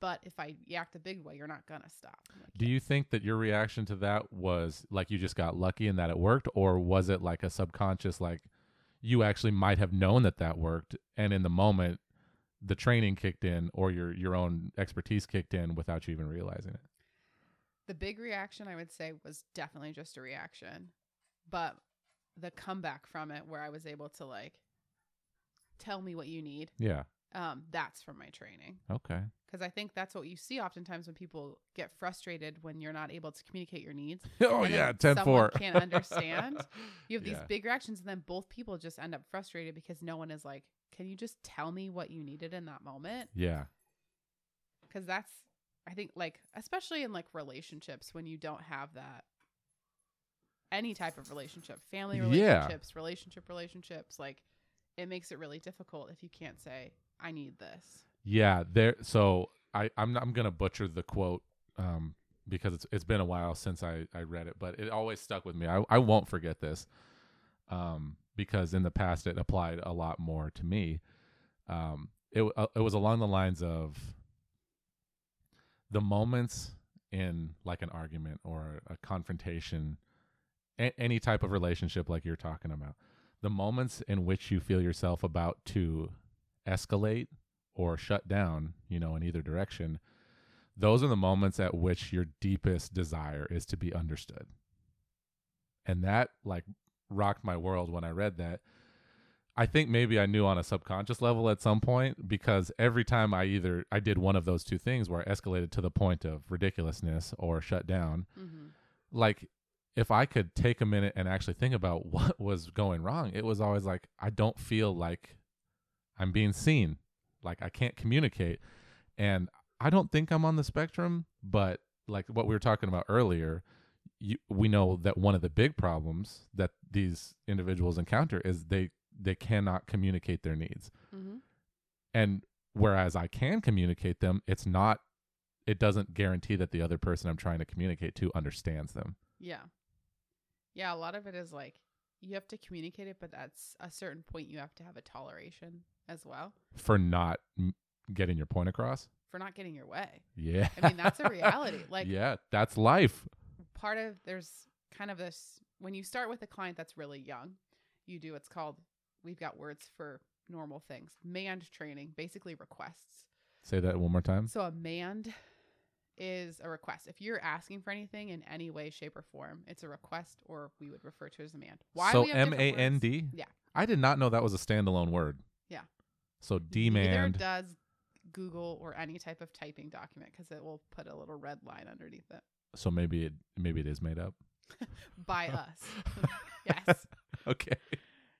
Speaker 2: But if i react a big way you're not gonna stop. Like,
Speaker 1: Do you think that your reaction to that was like you just got lucky and that it worked, or was it like a subconscious, like you actually might have known that that worked, and in the moment, the training kicked in, or your your own expertise kicked in without you even realizing it?
Speaker 2: The big reaction I would say was definitely just a reaction, but the comeback from it where I was able to like tell me what you need,
Speaker 1: Yeah.
Speaker 2: um, that's from my training.
Speaker 1: Okay.
Speaker 2: Because I think that's what you see oftentimes when people get frustrated when you're not able to communicate your needs. (laughs)
Speaker 1: oh yeah, 10
Speaker 2: someone
Speaker 1: 4.
Speaker 2: can't (laughs) understand. You have these
Speaker 1: Yeah.
Speaker 2: big reactions, and then both people just end up frustrated because no one is like, "Can you just tell me what you needed in that moment?"
Speaker 1: Yeah.
Speaker 2: because that's i think like especially in like relationships when you don't have that any type of relationship family
Speaker 1: Yeah.
Speaker 2: relationships relationship relationships like it makes it really difficult if you can't say i need this
Speaker 1: Yeah, there. So I, I'm I'm gonna butcher the quote um, because it's it's been a while since I, I read it, but it always stuck with me. I I won't forget this, um, because in the past it applied a lot more to me. Um, it uh, it was along the lines of the moments in like an argument or a confrontation, a- any type of relationship like you're talking about, the moments in which you feel yourself about to escalate or shut down, you know, in either direction, those are the moments at which your deepest desire is to be understood. And that like rocked my world when I read that. I think maybe I knew on a subconscious level at some point because every time I either I did one of those two things where I escalated to the point of ridiculousness or shut down,
Speaker 2: mm-hmm.
Speaker 1: like if I could take a minute and actually think about (laughs) what was going wrong, it was always like I don't feel like I'm being seen. Like I can't communicate. And I don't think I'm on the spectrum, but like what we were talking about earlier, you, we know that one of the big problems that these individuals encounter is they they cannot communicate their needs.
Speaker 2: Mm-hmm.
Speaker 1: And whereas I can communicate them, it's not it doesn't guarantee that the other person I'm trying to communicate to understands them.
Speaker 2: yeah yeah a lot of it is like you have to communicate it but at s- a certain point you have to have a toleration as well
Speaker 1: for not m- getting your point across.
Speaker 2: for not getting your way
Speaker 1: Yeah.
Speaker 2: i mean that's a reality (laughs) like
Speaker 1: yeah, that's life.
Speaker 2: part of there's kind of this when you start with a client that's really young, you do what's called we've got words for normal things. Mand training, basically requests.
Speaker 1: Say that one more time.
Speaker 2: So a mand is a request. If you're asking for anything in any way, shape, or form, it's a request, or we would refer to it as a mand. Why
Speaker 1: so M A N D?
Speaker 2: Yeah.
Speaker 1: I did not know that was a standalone word.
Speaker 2: Yeah.
Speaker 1: So demand.
Speaker 2: Neither
Speaker 1: demand.
Speaker 2: does Google or any type of typing document because it will put a little red line underneath it
Speaker 1: So maybe it maybe it is made up. (laughs)
Speaker 2: by (laughs) us. (laughs) yes.
Speaker 1: okay.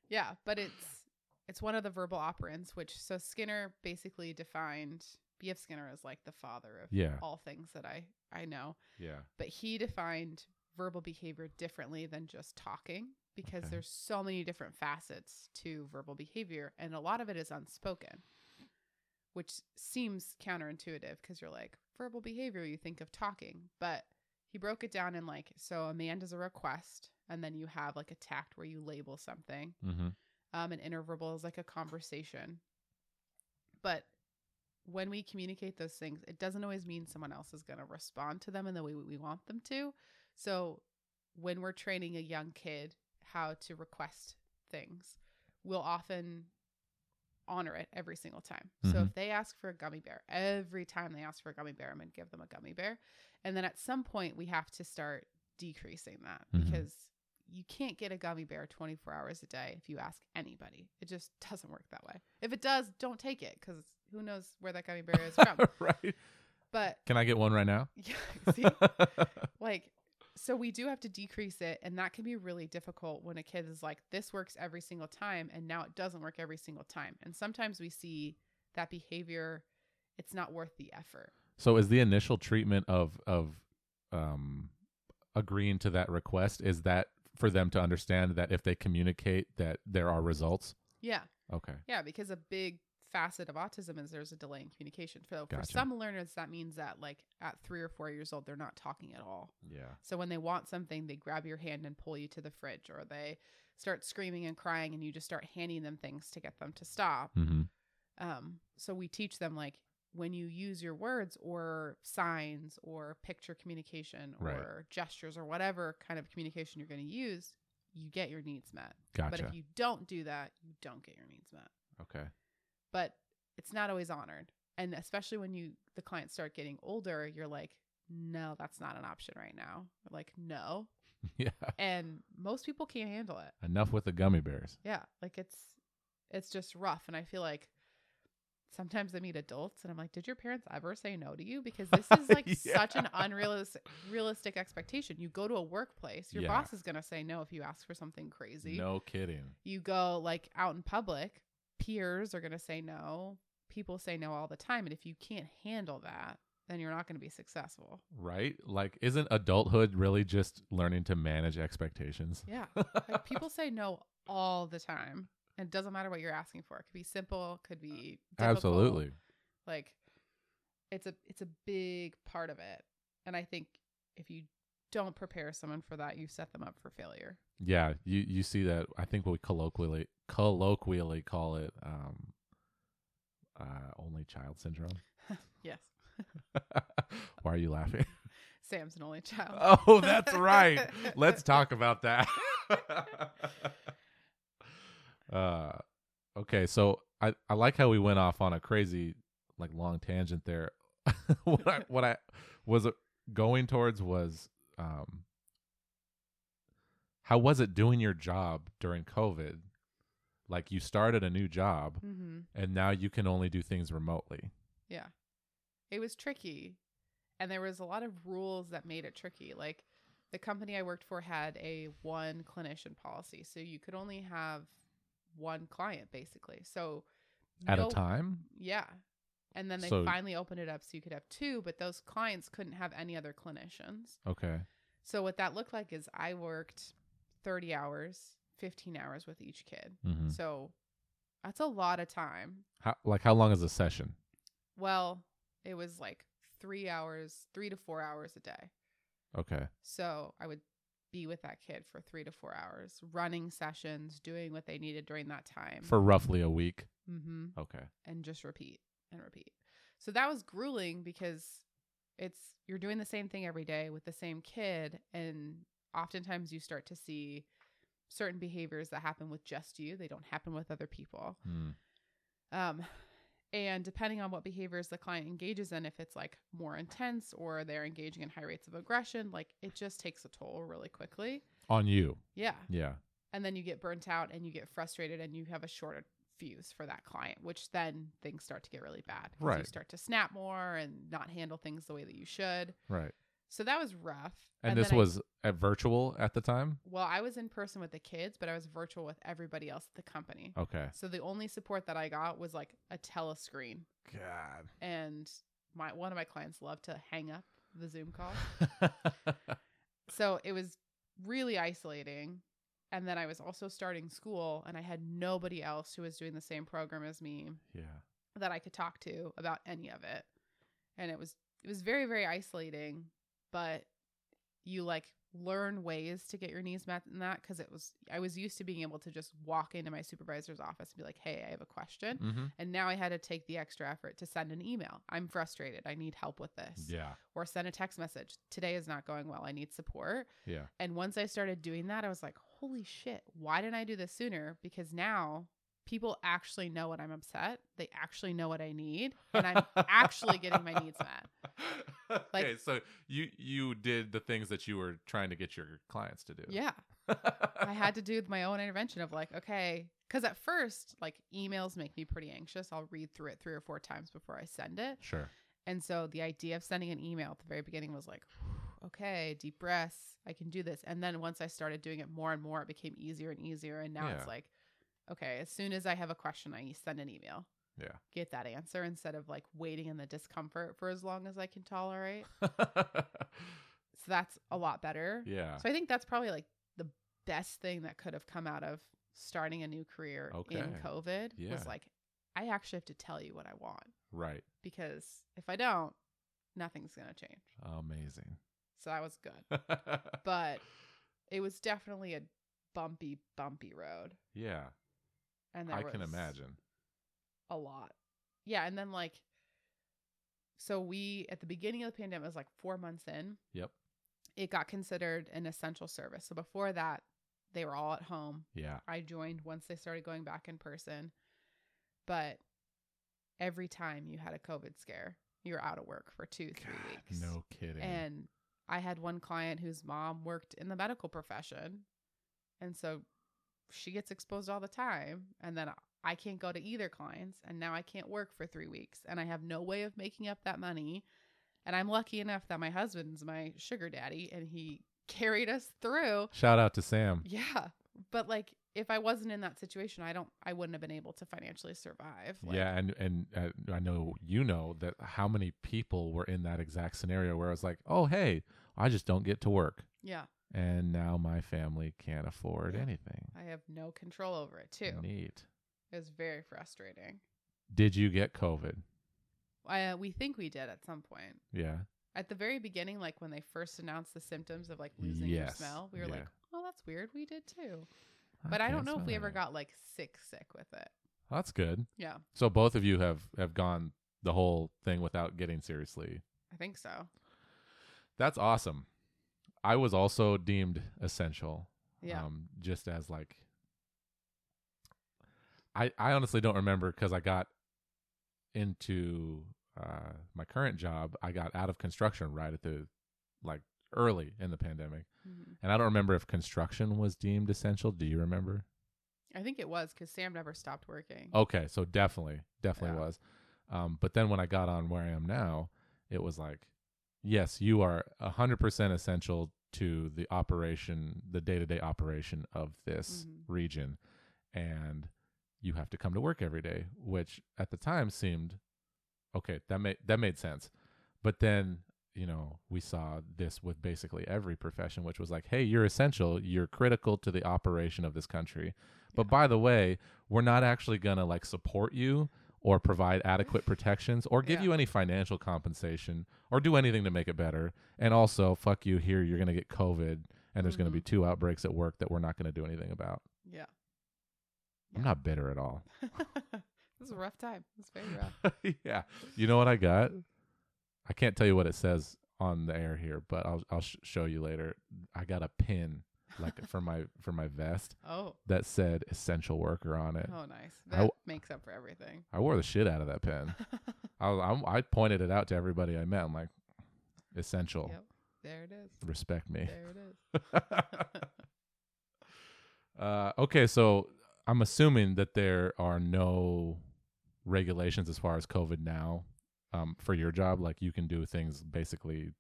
Speaker 2: Yeah, but it's it's one of the verbal operants, which so Skinner basically defined B.F. Skinner is like the father of
Speaker 1: Yeah.
Speaker 2: all things that I I know,
Speaker 1: Yeah.
Speaker 2: but he defined verbal behavior differently than just talking because
Speaker 1: Okay.
Speaker 2: there's so many different facets to verbal behavior and a lot of it is unspoken. Which seems counterintuitive because you're like verbal behavior you think of talking, but he broke it down in like so a mand is a request and then you have like a tact where you label something
Speaker 1: Mm-hmm.
Speaker 2: um, an intraverbal is like a conversation. But when we communicate those things, it doesn't always mean someone else is going to respond to them in the way we want them to. So when we're training a young kid how to request things, we'll often honor it every single time. So
Speaker 1: Mhm.
Speaker 2: if they ask for a gummy bear, every time they ask for a gummy bear, I'm going to give them a gummy bear. And then at some point, we have to start decreasing that
Speaker 1: Mhm.
Speaker 2: because you can't get a gummy bear 24 hours a day if you ask anybody. It just doesn't work that way. If it does, don't take it because who knows where that gummy bear is from. (laughs)
Speaker 1: right.
Speaker 2: but
Speaker 1: Can I get one right now? (laughs)
Speaker 2: yeah, see, (laughs) like so we do have to decrease it and that can be really difficult when a kid is like this works every single time and now it doesn't work every single time and sometimes we see that behavior it's not worth the effort
Speaker 1: so is the initial treatment of of um agreeing to that request is that for them to understand that if they communicate that there are results?
Speaker 2: yeah
Speaker 1: Okay.
Speaker 2: yeah because a big facet of autism is there's a delay in communication so for some learners that means that like at three or four years old they're not talking at all
Speaker 1: Yeah.
Speaker 2: So when they want something, they grab your hand and pull you to the fridge, or they start screaming and crying, and you just start handing them things to get them to stop.
Speaker 1: Mm-hmm.
Speaker 2: Um, so we teach them like when you use your words or signs or picture communication or
Speaker 1: Right.
Speaker 2: gestures or whatever kind of communication you're going to use, you get your needs met.
Speaker 1: Gotcha.
Speaker 2: But if you don't do that, you don't get your needs met.
Speaker 1: okay.
Speaker 2: But it's not always honored. And especially when you the clients start getting older, you're like, no, that's not an option right now. Like, no, (laughs)
Speaker 1: yeah.
Speaker 2: and most people can't handle it
Speaker 1: Enough with the gummy bears.
Speaker 2: yeah like it's it's just rough and i feel like sometimes i meet adults and i'm like did your parents ever say no to you because this is (laughs) like such an unrealistic realistic expectation you go to a workplace your
Speaker 1: Yeah.
Speaker 2: boss is going to say no if you ask for something crazy
Speaker 1: No kidding.
Speaker 2: you go like out in public peers are going to say no people say no all the time and if you can't handle that then you're not going to be successful
Speaker 1: Right? Like, isn't adulthood really just learning to manage expectations?
Speaker 2: Yeah. (laughs) Like people say no all the time. And it doesn't matter what you're asking for. It could be simple, could be difficult.
Speaker 1: Absolutely.
Speaker 2: Like it's a it's a big part of it. And I think if you don't prepare someone for that, you set them up for failure.
Speaker 1: Yeah, you you see that. I think we colloquially colloquially call it um, uh, only child syndrome. (laughs)
Speaker 2: Yes. (laughs)
Speaker 1: Why are you laughing? (laughs)
Speaker 2: Sam's an only child.
Speaker 1: Oh, that's right. Let's talk about that. uh, okay, so I I like how we went off on a crazy like long tangent there. what I what I was uh, going towards was um how was it doing your job during COVID? Like you started a new job
Speaker 2: Mm-hmm.
Speaker 1: and now you can only do things remotely.
Speaker 2: Yeah. It was tricky. And there was a lot of rules that made it tricky. Like the company I worked for had a one clinician policy. So you could only have one client basically. So
Speaker 1: At
Speaker 2: no-
Speaker 1: a time?
Speaker 2: Yeah. And then they
Speaker 1: So-
Speaker 2: finally opened it up so you could have two, but those clients couldn't have any other clinicians.
Speaker 1: Okay.
Speaker 2: So what that looked like is I worked 30 hours, 15 hours with each kid.
Speaker 1: hmm
Speaker 2: So that's a lot of time.
Speaker 1: How like how long is a session?
Speaker 2: Well, it was like three hours, three to four hours a day.
Speaker 1: Okay.
Speaker 2: So I would be with that kid for three to four hours, running sessions, doing what they needed during that time.
Speaker 1: For roughly a week.
Speaker 2: mm-hmm.
Speaker 1: Okay.
Speaker 2: And just repeat and repeat. So that was grueling because it's you're doing the same thing every day with the same kid. And oftentimes you start to see certain behaviors that happen with just you, they don't happen with other people.
Speaker 1: Hmm.
Speaker 2: Um, and depending on what behaviors the client engages in, if it's like more intense or they're engaging in high rates of aggression, like it just takes a toll really quickly.
Speaker 1: On you.
Speaker 2: Yeah.
Speaker 1: Yeah.
Speaker 2: And then you get burnt out and you get frustrated and you have a shorter fuse for that client, which then things start to get really bad. 'cause You start to snap more and not handle things the way that you should.
Speaker 1: Right.
Speaker 2: So that was rough.
Speaker 1: And, this
Speaker 2: then I-
Speaker 1: was at virtual at the time?
Speaker 2: well, I was in person with the kids, but I was virtual with everybody else at the company.
Speaker 1: Okay.
Speaker 2: So the only support that I got was like a telescreen.
Speaker 1: God.
Speaker 2: and my one of my clients loved to hang up the Zoom call. (laughs) So it was really isolating. And then I was also starting school and I had nobody else who was doing the same program as me
Speaker 1: yeah.
Speaker 2: that I could talk to about any of it. And it was it was very very isolating, but you like learn ways to get your needs met in that cuz it was I was used to being able to just walk into my supervisor's office and be like, "Hey, I have a question."
Speaker 1: Mm-hmm.
Speaker 2: And now I had to take the extra effort to send an email. I'm frustrated. I need help with this.
Speaker 1: Yeah.
Speaker 2: Or send a text message. Today is not going well. I need support.
Speaker 1: Yeah.
Speaker 2: And once I started doing that, I was like, holy shit, why didn't I do this sooner? Because now people actually know what I'm upset. They actually know what I need. And I'm actually getting my needs met. (laughs)
Speaker 1: okay, so you you did the things that you were trying to get your clients to do.
Speaker 2: Yeah. I had to do my own intervention of like, okay, because at first, like emails make me pretty anxious. I'll read through it three or four times before I send it.
Speaker 1: Sure.
Speaker 2: And so the idea of sending an email at the very beginning was like, okay, deep breaths, I can do this. And then once I started doing it more and more, it became easier and easier. And now
Speaker 1: Yeah.
Speaker 2: it's like, okay, as soon as I have a question, I send an email.
Speaker 1: Yeah.
Speaker 2: Get that answer instead of like waiting in the discomfort for as long as I can tolerate. (laughs) So that's a lot better.
Speaker 1: yeah.
Speaker 2: So I think that's probably like the best thing that could have come out of starting a new career in COVID
Speaker 1: Yeah.
Speaker 2: was like, I actually have to tell you what I want
Speaker 1: Right.
Speaker 2: because if I don't, nothing's going to change.
Speaker 1: Amazing.
Speaker 2: So that was good. (laughs) But it was definitely a bumpy, bumpy road.
Speaker 1: yeah.
Speaker 2: And there
Speaker 1: I can
Speaker 2: was
Speaker 1: imagine.
Speaker 2: a lot. Yeah. And then like, so we, at the beginning of the pandemic, it was like four months in.
Speaker 1: Yep.
Speaker 2: It got considered an essential service. So before that, they were all at home.
Speaker 1: Yeah.
Speaker 2: I joined once they started going back in person. But every time you had a COVID scare, you were out of work for two, three
Speaker 1: God,
Speaker 2: weeks.
Speaker 1: No kidding.
Speaker 2: And I had one client whose mom worked in the medical profession. And so she gets exposed all the time. And then I can't go to either clients. And now I can't work for three weeks. And I have no way of making up that money. And I'm lucky enough that my husband's my sugar daddy and he carried us through.
Speaker 1: Shout out to Sam.
Speaker 2: Yeah. But like if I wasn't in that situation, I don't I wouldn't have been able to financially survive. Like,
Speaker 1: yeah, and and uh, I know you know that how many people were in that exact scenario where I was like, "Oh, hey, I just don't get to work."
Speaker 2: Yeah.
Speaker 1: And now my family can't afford
Speaker 2: Yeah.
Speaker 1: anything.
Speaker 2: I have no control over it too.
Speaker 1: Neat.
Speaker 2: It was very frustrating.
Speaker 1: Did you get COVID?
Speaker 2: Uh, we think we did at some point.
Speaker 1: Yeah.
Speaker 2: At the very beginning, like when they first announced the symptoms of like losing your smell, we were
Speaker 1: Yeah.
Speaker 2: like, "Oh, that's weird. We did too." But I, don't know if we ever got like sick, sick with it.
Speaker 1: That's good.
Speaker 2: Yeah,
Speaker 1: So both of you have have gone the whole thing without getting seriously.
Speaker 2: I think so.
Speaker 1: That's awesome. I was also deemed essential.
Speaker 2: Yeah,
Speaker 1: Um, just as like, I I honestly don't remember because I got into uh my current job. I got out of construction right at the like early in the pandemic,
Speaker 2: Mhm.
Speaker 1: and I don't remember if construction was deemed essential. Do you remember?
Speaker 2: I think it was because Sam never stopped working.
Speaker 1: Okay, so definitely, definitely
Speaker 2: Yeah.
Speaker 1: was. Um, but then when I got on where I am now, it was like, yes, you are a hundred percent essential to the operation, the day to day operation of this
Speaker 2: Mhm.
Speaker 1: region, and you have to come to work every day, which at the time seemed okay. That made that made sense, but then you know we saw this with basically every profession, which was like, hey, you're essential, you're critical to the operation of this country. But
Speaker 2: Yeah.
Speaker 1: by the way, we're not actually gonna like support you or provide adequate (laughs) protections or give
Speaker 2: Yeah.
Speaker 1: you any financial compensation or do anything to make it better. And also, fuck you here, you're gonna get COVID and there's gonna be
Speaker 2: Mhm.
Speaker 1: two outbreaks at work that we're not gonna do anything about.
Speaker 2: Yeah,
Speaker 1: I'm
Speaker 2: Yeah.
Speaker 1: not bitter at all. (laughs)
Speaker 2: this is a rough time. It's very rough. (laughs)
Speaker 1: yeah. You know what I got? I can't tell you what it says on the air here, but I'll I'll sh- show you later. I got a pin like (laughs) for my for my vest
Speaker 2: Oh,
Speaker 1: that said essential worker on it.
Speaker 2: oh, nice. That makes up for everything.
Speaker 1: I wore the shit out of that pin. (laughs) I I'm, I pointed it out to everybody I met. I'm like, essential.
Speaker 2: Yep, there it is.
Speaker 1: Respect me.
Speaker 2: There it is. (laughs)
Speaker 1: uh, okay, so I'm assuming that there are no regulations as far as COVID now um, for your job. Like you can do things basically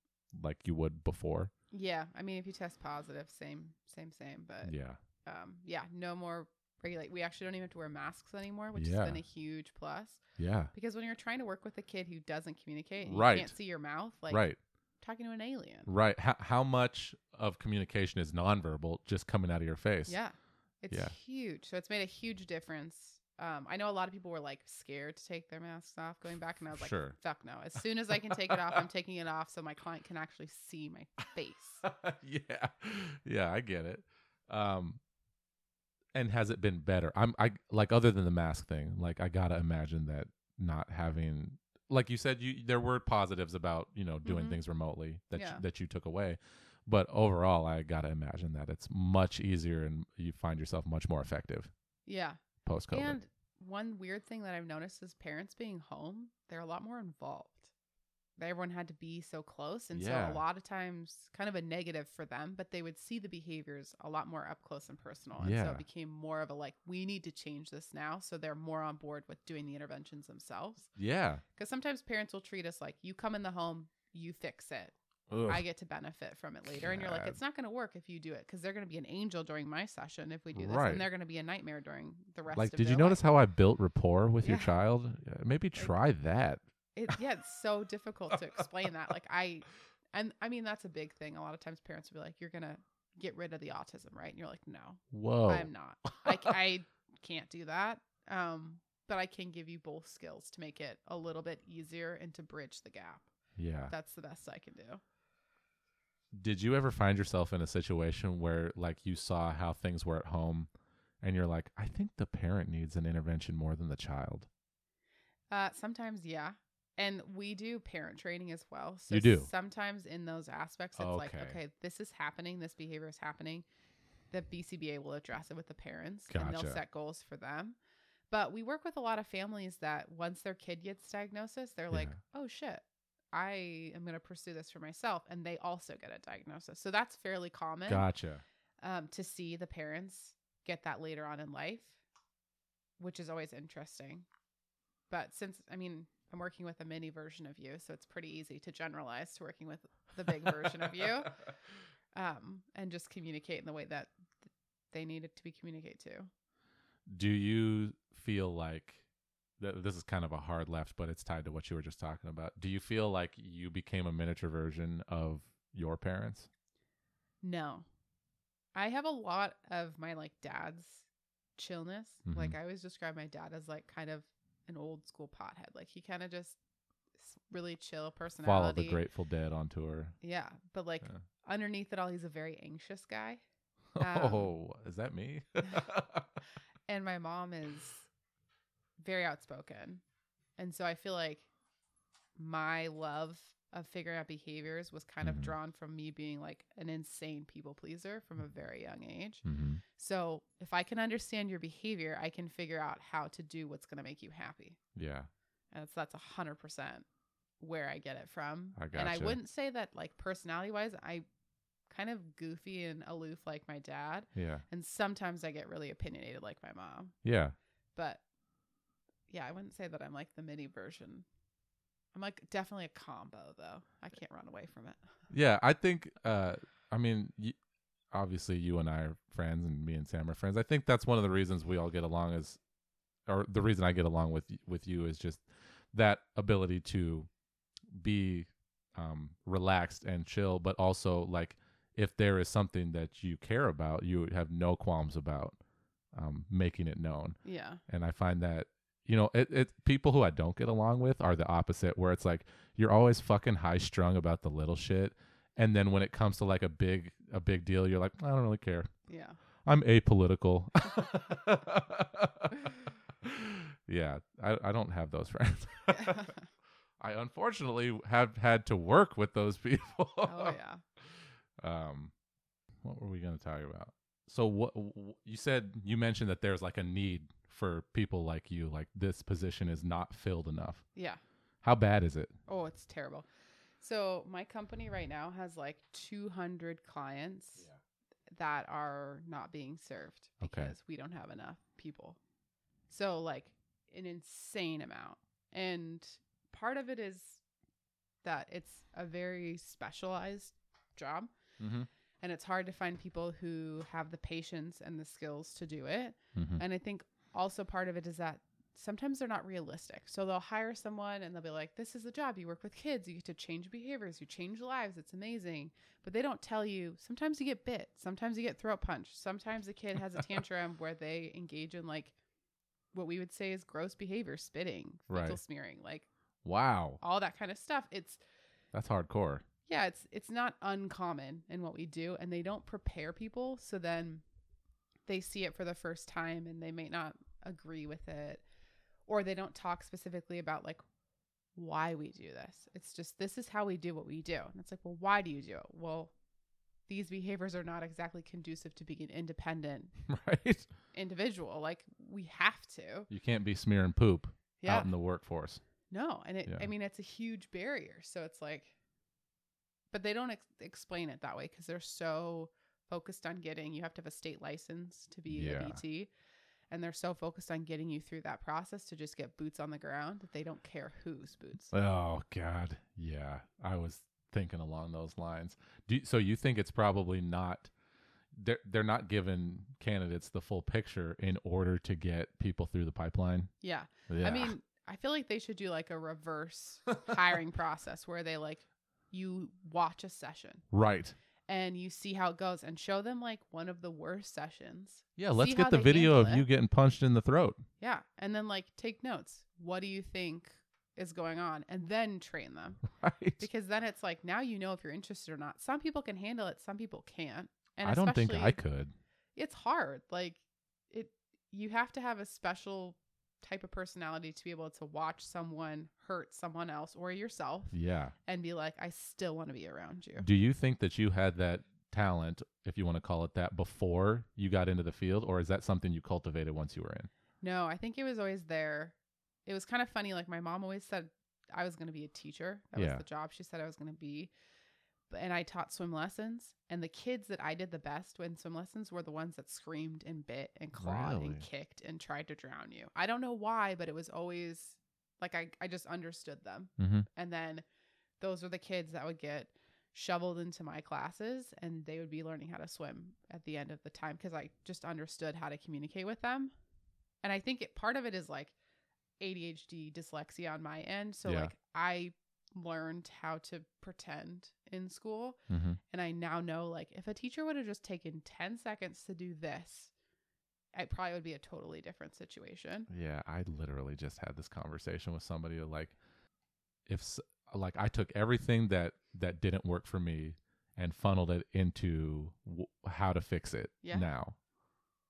Speaker 1: like you would before.
Speaker 2: Yeah, I mean, if you test positive, same, same, same. But
Speaker 1: Yeah.
Speaker 2: um, yeah, no more regulate. We actually don't even have to wear masks anymore, which
Speaker 1: Yeah.
Speaker 2: has been a huge plus.
Speaker 1: Yeah.
Speaker 2: Because when you're trying to work with a kid who doesn't communicate, and
Speaker 1: Right.
Speaker 2: you can't see your mouth, like
Speaker 1: right.
Speaker 2: talking to an alien.
Speaker 1: Right. How, how much of communication is nonverbal just coming out of your face?
Speaker 2: Yeah, it's
Speaker 1: Yeah.
Speaker 2: huge. So it's made a huge difference. Um, I know a lot of people were like scared to take their masks off going back, and I was like,
Speaker 1: Sure.
Speaker 2: "Fuck no!" As soon as I can take it off, I'm taking it off so my client can actually see my face. (laughs)
Speaker 1: yeah. Yeah, I get it. Um and has it been better? I'm I like other than the mask thing, like I got to imagine that not having like you said you there were positives about, you know, doing
Speaker 2: Mhm.
Speaker 1: things remotely that
Speaker 2: Yeah.
Speaker 1: you, that you took away. But overall, I got to imagine that it's much easier and you find yourself much more effective
Speaker 2: Yeah,
Speaker 1: post COVID.
Speaker 2: And one weird thing that I've noticed is parents being home, they're a lot more involved. everyone had to be so close and
Speaker 1: Yeah.
Speaker 2: so a lot of times kind of a negative for them but they would see the behaviors a lot more up close and personal and so it became more of a like we need to change this now so they're more on board with doing the interventions themselves
Speaker 1: Yeah.
Speaker 2: because sometimes parents will treat us like you come in the home you fix it
Speaker 1: Ugh.
Speaker 2: i get to benefit from it later and you're like it's not going to work if you do it because they're going to be an angel during my session if we do this
Speaker 1: Right.
Speaker 2: and they're going to be a nightmare during the rest of like,
Speaker 1: did you notice
Speaker 2: life.
Speaker 1: how I built rapport with your child? Maybe try that.
Speaker 2: it yeah it's so difficult to explain that like (laughs) i and i mean that's a big thing a lot of times parents will be like you're gonna get rid of the autism right and you're like no
Speaker 1: Whoa.
Speaker 2: i'm not I (laughs) can't do that um but i can give you both skills to make it a little bit easier and to bridge the gap
Speaker 1: yeah.
Speaker 2: that's the best i can do
Speaker 1: Did you ever find yourself in a situation where like you saw how things were at home and you're like, I think the parent needs an intervention more than the child?
Speaker 2: uh sometimes yeah. And we do parent training as well. So
Speaker 1: You do?
Speaker 2: sometimes in those aspects it's like
Speaker 1: Okay.
Speaker 2: okay this is happening this behavior is happening. The bcba will address it with the parents and they'll set goals for them. But we work with a lot of families that once their kid gets diagnosis they're like oh shit i am going to pursue this for myself and they also get a diagnosis so that's fairly common
Speaker 1: Gotcha.
Speaker 2: um, to see the parents get that later on in life, which is always interesting. But since, I mean, I'm working with a mini version of you, so it's pretty easy to generalize to working with the big version of you (laughs) um, and just communicate in the way that they need it to be communicated to.
Speaker 1: Do you feel like th- this is kind of a hard left, but it's tied to what you were just talking about? Do you feel like you became a miniature version of your parents?
Speaker 2: No. I have a lot of my like dad's chillness. Like I always describe my dad as like kind of an old school pothead. Like he kind of just really chill personality.
Speaker 1: Follow the Grateful Dead on tour.
Speaker 2: Yeah, but like
Speaker 1: Yeah.
Speaker 2: underneath it all, he's a very anxious guy. (laughs) Um,
Speaker 1: oh, is that me? (laughs) (laughs)
Speaker 2: And my mom is very outspoken. And so I feel like my love of figuring out behaviors was kind
Speaker 1: Mhm.
Speaker 2: of drawn from me being like an insane people pleaser from a very young age.
Speaker 1: hmm
Speaker 2: So if I can understand your behavior, I can figure out how to do what's going to make you happy.
Speaker 1: Yeah.
Speaker 2: And that's that's a hundred percent where I get it from.
Speaker 1: I
Speaker 2: And I wouldn't say that like personality wise, I kind of goofy and aloof like my dad.
Speaker 1: Yeah.
Speaker 2: And sometimes I get really opinionated like my mom.
Speaker 1: Yeah.
Speaker 2: But yeah, I wouldn't say that I'm like the mini version. I'm like definitely a combo though. I can't run away from it. (laughs)
Speaker 1: Yeah, I think. Uh, I mean, y- obviously, you and I are friends, and me and Sam are friends. I think that's one of the reasons we all get along. Is, or the reason I get along with with you is just that ability to be um, relaxed and chill, but also like if there is something that you care about, you have no qualms about um, making it known.
Speaker 2: Yeah.
Speaker 1: and I find that you know it, it people who I don't get along with are the opposite where it's like you're always fucking high strung about the little shit. And then when it comes to like a big a big deal you're like I don't really care.
Speaker 2: Yeah.
Speaker 1: I'm apolitical. (laughs) (laughs) Yeah I, I don't have those (laughs) friends. I unfortunately have had to work with those people.
Speaker 2: Oh yeah.
Speaker 1: um what were we going to talk about? So what w- you said you mentioned that there's like a need for people like you like this position is not filled enough
Speaker 2: Yeah.
Speaker 1: how bad is it
Speaker 2: Oh, it's terrible. So my company right now has like 200 clients that are not being served
Speaker 1: Okay.
Speaker 2: because we don't have enough people. So like an insane amount. And part of it is that it's a very specialized job
Speaker 1: mm-hmm.
Speaker 2: and it's hard to find people who have the patience and the skills to do it.
Speaker 1: Mm-hmm.
Speaker 2: And I think also part of it is that sometimes they're not realistic. So they'll hire someone and they'll be like, this is the job. You work with kids. You get to change behaviors. You change lives. It's amazing. But they don't tell you sometimes you get bit. Sometimes you get throat punched. Sometimes a kid has a (laughs) tantrum where they engage in like what we would say is gross behavior, spitting, fecal
Speaker 1: Right.
Speaker 2: smearing, like
Speaker 1: wow
Speaker 2: all that kind of stuff. It's
Speaker 1: that's hardcore
Speaker 2: yeah, it's it's not uncommon in what we do, and they don't prepare people. So then they see it for the first time, and they may not agree with it, or they don't talk specifically about like why we do this. It's just this is how we do what we do, and it's like, well, why do you do it? Well, these behaviors are not exactly conducive to being an independent (laughs)
Speaker 1: right
Speaker 2: individual. Like we have to,
Speaker 1: you can't be smearing poop
Speaker 2: yeah.
Speaker 1: out in the workforce
Speaker 2: No, and it
Speaker 1: Yeah.
Speaker 2: I mean it's a huge barrier. So it's like but they don't ex- explain it that way cuz they're so focused on getting you have to have a state license to be
Speaker 1: Yeah.
Speaker 2: a BT and they're so focused on getting you through that process to just get boots on the ground that they don't care whose boots.
Speaker 1: Oh God, yeah. I was thinking along those lines. Do you- so you think it's probably not they're they're not giving candidates the full picture in order to get people through the pipeline?
Speaker 2: Yeah.
Speaker 1: Yeah.
Speaker 2: I mean, I feel like they should do like a reverse hiring (laughs) process where they like you watch a session
Speaker 1: right.
Speaker 2: And you see how it goes and show them like one of the worst sessions.
Speaker 1: Yeah, let's get the video of
Speaker 2: handle
Speaker 1: you getting punched in the throat.
Speaker 2: Yeah. And then like take notes. What do you think is going on? And then train them. (laughs)
Speaker 1: Right.
Speaker 2: Because then it's like now you know if you're interested or not. Some people can handle it, some people can't. And
Speaker 1: I don't think I could.
Speaker 2: It's hard. Like it you have to have a special type of personality to be able to watch someone hurt someone else or yourself
Speaker 1: Yeah.
Speaker 2: and be like, I still want to be around you.
Speaker 1: Do you think that you had that talent, if you want to call it that, before you got into the field, or is that something you cultivated once you were in?
Speaker 2: No, I think it was always there. It was kind of funny. Like my mom always said I was going to be a teacher. That
Speaker 1: Yeah.
Speaker 2: was the job she said I was going to be. And I taught swim lessons. And the kids that I did the best in swim lessons were the ones that screamed and bit and clawed
Speaker 1: Really?
Speaker 2: and kicked and tried to drown you. I don't know why, but it was always like I, I just understood them.
Speaker 1: Mm-hmm.
Speaker 2: And then those were the kids that would get shoveled into my classes and they would be learning how to swim at the end of the time because I just understood how to communicate with them. And I think it, part of it is like ADHD dyslexia on my end. So
Speaker 1: Yeah.
Speaker 2: like I learned how to pretend in school
Speaker 1: Mm-hmm.
Speaker 2: and I now know like if a teacher would have just taken 10 seconds to do this, it probably would be a totally different situation.
Speaker 1: Yeah, I literally just had this conversation with somebody like if like I took everything that that didn't work for me and funneled it into w- how to fix it
Speaker 2: Yeah.
Speaker 1: now.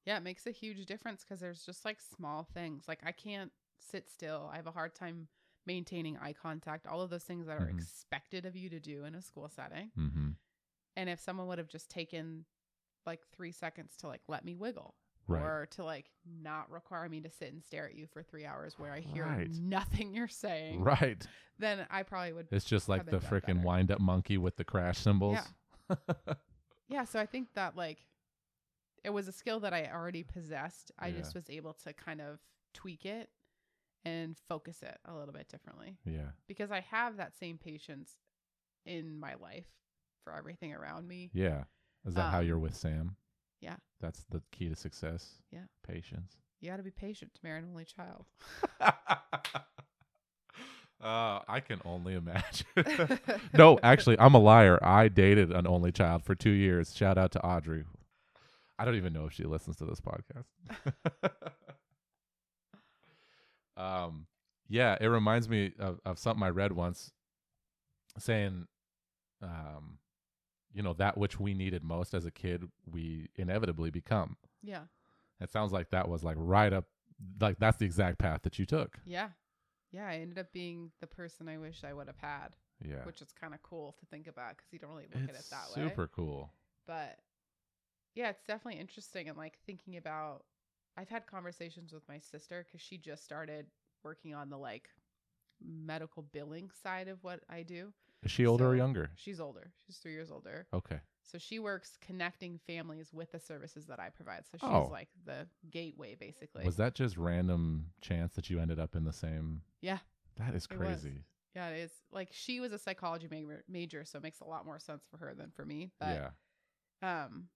Speaker 2: Yeah, it makes a huge difference because there's just like small things. Like I can't sit still. I have a hard time maintaining eye contact, all of those things that are
Speaker 1: Mhm.
Speaker 2: expected of you to do in a school setting.
Speaker 1: Mm-hmm.
Speaker 2: And if someone would have just taken like three seconds to like let me wiggle
Speaker 1: Right.
Speaker 2: or to like not require me to sit and stare at you for three hours where I hear
Speaker 1: Right.
Speaker 2: nothing you're saying,
Speaker 1: Right.
Speaker 2: then I probably would.
Speaker 1: It's just like the freaking wind up monkey with the crash cymbals.
Speaker 2: Yeah. So I think that like it was a skill that I already possessed. I
Speaker 1: Yeah.
Speaker 2: just was able to kind of tweak it and focus it a little bit differently.
Speaker 1: yeah.
Speaker 2: because I have that same patience in my life for everything around me.
Speaker 1: Yeah. Is that how
Speaker 2: Um,
Speaker 1: you're with Sam?
Speaker 2: yeah.
Speaker 1: That's the key to success.
Speaker 2: Yeah.
Speaker 1: Patience.
Speaker 2: You got to be patient to marry an only child. (laughs)
Speaker 1: uh, I can only imagine. (laughs) no, actually, I'm a liar. I dated an only child for two years. Shout out to Audrey. I don't even know if she listens to this podcast. (laughs) um, yeah, it reminds me of, of something I read once saying, um, you know, that which we needed most as a kid, we inevitably become.
Speaker 2: Yeah.
Speaker 1: It sounds like that was like right up, like that's the exact path that you took.
Speaker 2: Yeah. Yeah. I ended up being the person I wish I would have had,
Speaker 1: Yeah.
Speaker 2: which is kind of cool to think about because you don't really look at it that way.
Speaker 1: super cool.
Speaker 2: But yeah, it's definitely interesting. And like thinking about, I've had conversations with my sister because she just started working on the like medical billing side of what I do.
Speaker 1: Is she older or younger?
Speaker 2: She's older. She's three years older.
Speaker 1: Okay.
Speaker 2: So she works connecting families with the services that I provide. So she's
Speaker 1: Oh.
Speaker 2: like the gateway, basically.
Speaker 1: Was that just random chance that you ended up in the same?
Speaker 2: Yeah.
Speaker 1: That is crazy.
Speaker 2: yeah, it is. Like she was a psychology major, major, so it makes a lot more sense for her than for me. But
Speaker 1: yeah.
Speaker 2: um,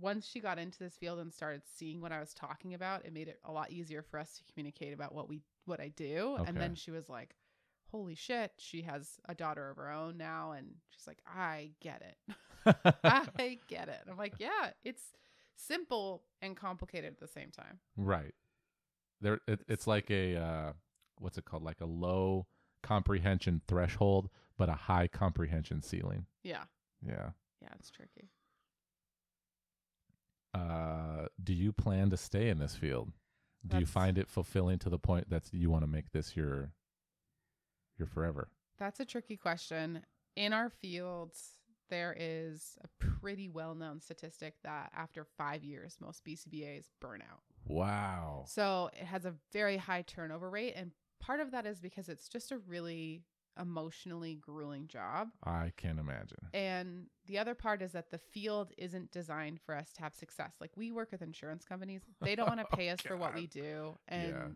Speaker 2: once she got into this field and started seeing what I was talking about, it made it a lot easier for us to communicate about what we what I do. And then she was like, "Holy shit!" She has a daughter of her own now, and she's like, "I get it." (laughs) I get it. And I'm like, yeah, it's simple and complicated at the same time.
Speaker 1: right. There, it, it's like a uh, what's it called? Like a low comprehension threshold, but a high comprehension ceiling.
Speaker 2: Yeah.
Speaker 1: Yeah.
Speaker 2: Yeah, it's tricky.
Speaker 1: Uh, do you plan to stay in this field? Do you find it fulfilling to the point that you want to make this your your forever?
Speaker 2: That's a tricky question. In our fields, there is a pretty well known statistic that after five years, most BCBAs burn out.
Speaker 1: Wow.
Speaker 2: So it has a very high turnover rate. And part of that is because it's just a really emotionally grueling job.
Speaker 1: I can imagine.
Speaker 2: And the other part is that the field isn't designed for us to have success. Like we work with insurance companies, they don't want to (laughs) oh, pay us for what we do. And
Speaker 1: Yeah.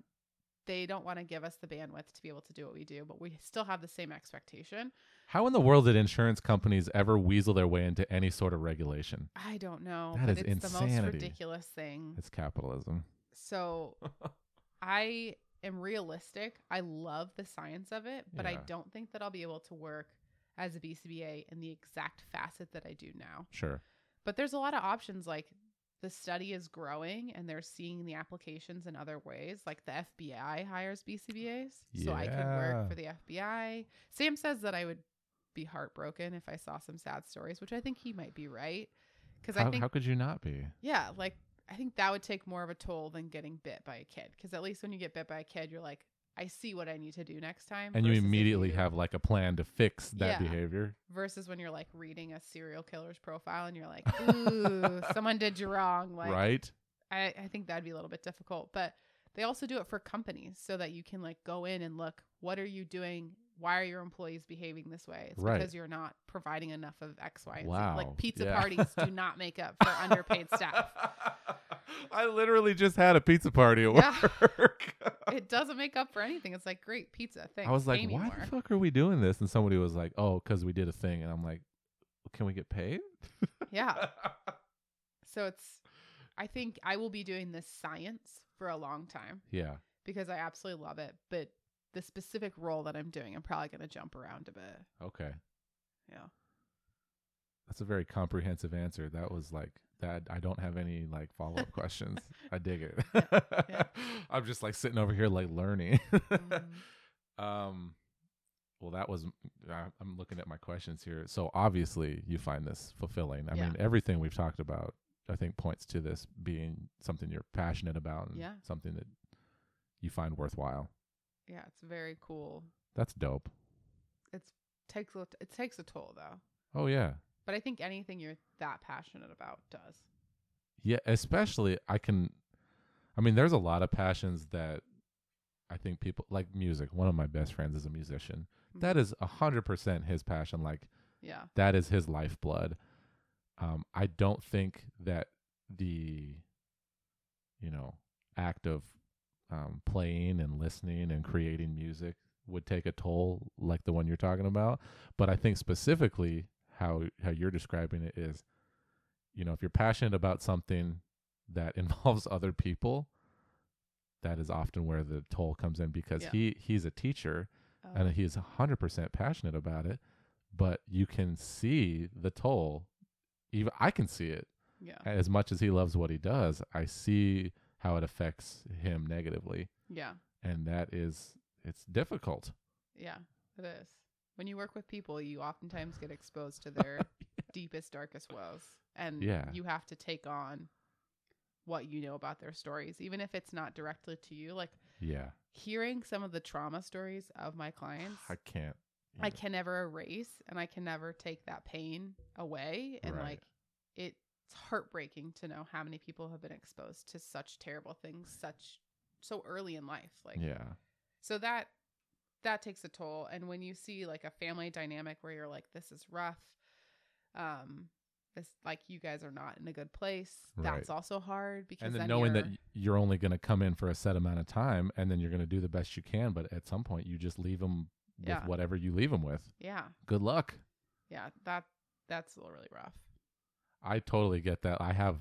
Speaker 2: they don't want to give us the bandwidth to be able to do what we do, but we still have the same expectation.
Speaker 1: How in the world did insurance companies ever weasel their way into any sort of regulation?
Speaker 2: I don't know.
Speaker 1: That is
Speaker 2: it's the most ridiculous thing.
Speaker 1: It's capitalism.
Speaker 2: So (laughs) I am realistic. I love the science of it, but I don't think that I'll be able to work as a BCBA in the exact facet that I do now.
Speaker 1: Sure.
Speaker 2: But there's a lot of options like the study is growing and they're seeing the applications in other ways. Like the FBI hires BCBAs. So I could work for the FBI. Sam says that I would be heartbroken if I saw some sad stories, which I think he might be right. Because I think
Speaker 1: how could you not be?
Speaker 2: yeah, like I think that would take more of a toll than getting bit by a kid. Because at least when you get bit by a kid, you're like, I see what I need to do next time.
Speaker 1: And you immediately
Speaker 2: you-
Speaker 1: have like a plan to fix that
Speaker 2: Yeah.
Speaker 1: behavior.
Speaker 2: versus when you're like reading a serial killer's profile and you're like, ooh, (laughs) someone did you wrong. Like,
Speaker 1: right?
Speaker 2: I, I think that'd be a little bit difficult. But they also do it for companies so that you can like go in and look, what are you doing? Why are your employees behaving this way? It's
Speaker 1: Right.
Speaker 2: because you're not providing enough of X, Y, and Z. Like pizza
Speaker 1: Yeah.
Speaker 2: parties do not make up for underpaid staff. (laughs)
Speaker 1: I literally just had a pizza party at
Speaker 2: Yeah.
Speaker 1: work. (laughs)
Speaker 2: It doesn't make up for anything. It's like great pizza. Thanks.
Speaker 1: I was like, why
Speaker 2: more."
Speaker 1: the fuck are we doing this? And somebody was like, oh, because we did a thing. And I'm like, can we get paid?
Speaker 2: Yeah. (laughs) So it's, I think I will be doing this science for a long time
Speaker 1: yeah.
Speaker 2: because I absolutely love it. But the specific role that I'm doing, I'm probably going to jump around a bit.
Speaker 1: Okay.
Speaker 2: Yeah.
Speaker 1: That's a very comprehensive answer. That was like that. I don't have any like follow up (laughs) questions. I dig it.
Speaker 2: yeah. (laughs)
Speaker 1: I'm just like sitting over here like learning.
Speaker 2: Mhm. (laughs)
Speaker 1: um, well, that was. I- I'm looking at my questions here. So obviously, you find this fulfilling. I
Speaker 2: Yeah.
Speaker 1: mean, everything we've talked about, I think, points to this being something you're passionate about and
Speaker 2: Yeah.
Speaker 1: something that you find worthwhile.
Speaker 2: Yeah. It's very cool.
Speaker 1: That's dope.
Speaker 2: It's takes a, it takes a toll though.
Speaker 1: Oh yeah,
Speaker 2: But I think anything you're that passionate about does.
Speaker 1: Yeah, especially I can I mean there's a lot of passions that I think people like music. One of my best friends is a musician. That
Speaker 2: Mhm.
Speaker 1: is a hundred percent his passion. Like
Speaker 2: Yeah.
Speaker 1: that is his lifeblood. Um, I don't think that the you know act of um, playing and listening and creating music would take a toll like the one you're talking about. But I think specifically how how you're describing it is, you know, if you're passionate about something that (laughs) involves other people, that is often where the toll comes in because
Speaker 2: Yeah.
Speaker 1: he he's a teacher
Speaker 2: Oh,
Speaker 1: and he's is 100% passionate about it but you can see the toll even i can see it
Speaker 2: yeah.
Speaker 1: as much as he loves what he does i see how it affects him negatively
Speaker 2: Yeah.
Speaker 1: and that is it's difficult
Speaker 2: Yeah. It is. When you work with people, you oftentimes get exposed to their (laughs) deepest, darkest woes. And
Speaker 1: Yeah.
Speaker 2: you have to take on what you know about their stories, even if it's not directly to you. Like
Speaker 1: yeah
Speaker 2: hearing some of the trauma stories of my clients,
Speaker 1: i can't
Speaker 2: I can never erase and I can never take that pain away. And
Speaker 1: Right.
Speaker 2: like it's heartbreaking to know how many people have been exposed to such terrible things such so early in life. Like
Speaker 1: yeah
Speaker 2: so that that takes a toll. And when you see like a family dynamic where you're like, this is rough, um, this like you guys are not in a good place. That's also hard because
Speaker 1: and then,
Speaker 2: then
Speaker 1: knowing that
Speaker 2: you're-
Speaker 1: y- you're only going to come in for a set amount of time and then you're going to do the best you can but at some point you just leave them with
Speaker 2: Yeah.
Speaker 1: whatever you leave them with
Speaker 2: yeah,
Speaker 1: good luck
Speaker 2: yeah, that that's really rough.
Speaker 1: I totally get that. I have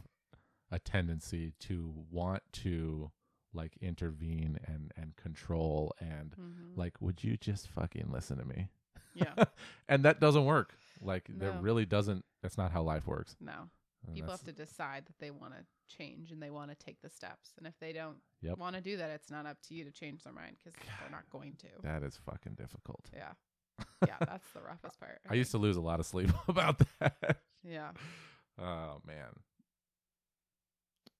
Speaker 1: a tendency to want to like intervene and and control and
Speaker 2: Mhm.
Speaker 1: like would you just fucking listen to me?
Speaker 2: yeah, (laughs)
Speaker 1: and that doesn't work. Like
Speaker 2: No.
Speaker 1: really doesn't that's not how life works.
Speaker 2: no.
Speaker 1: And
Speaker 2: People have to decide that they want to change and they want to take the steps. And if they don't
Speaker 1: Yep.
Speaker 2: want to do that, it's not up to you to change their mind because they're not going to.
Speaker 1: that is fucking difficult.
Speaker 2: Yeah, (laughs) yeah, that's the roughest part.
Speaker 1: I used to lose a lot of sleep (laughs) about that.
Speaker 2: Yeah.
Speaker 1: Oh man.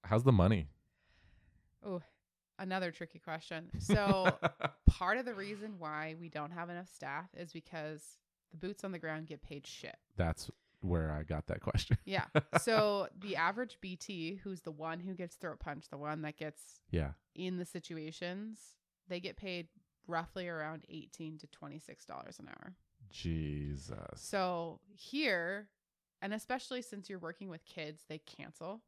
Speaker 1: How's the money?
Speaker 2: Oh, another tricky question. (laughs) So part of the reason why we don't have enough staff is because the boots on the ground get paid shit.
Speaker 1: That's where I got that question.
Speaker 2: Yeah. So the average BT, who's the one who gets throat punched, the one that gets
Speaker 1: Yeah.
Speaker 2: in the situations, they get paid roughly around 18 to $26 an hour.
Speaker 1: Jesus.
Speaker 2: So here, and especially since you're working with kids, they cancel.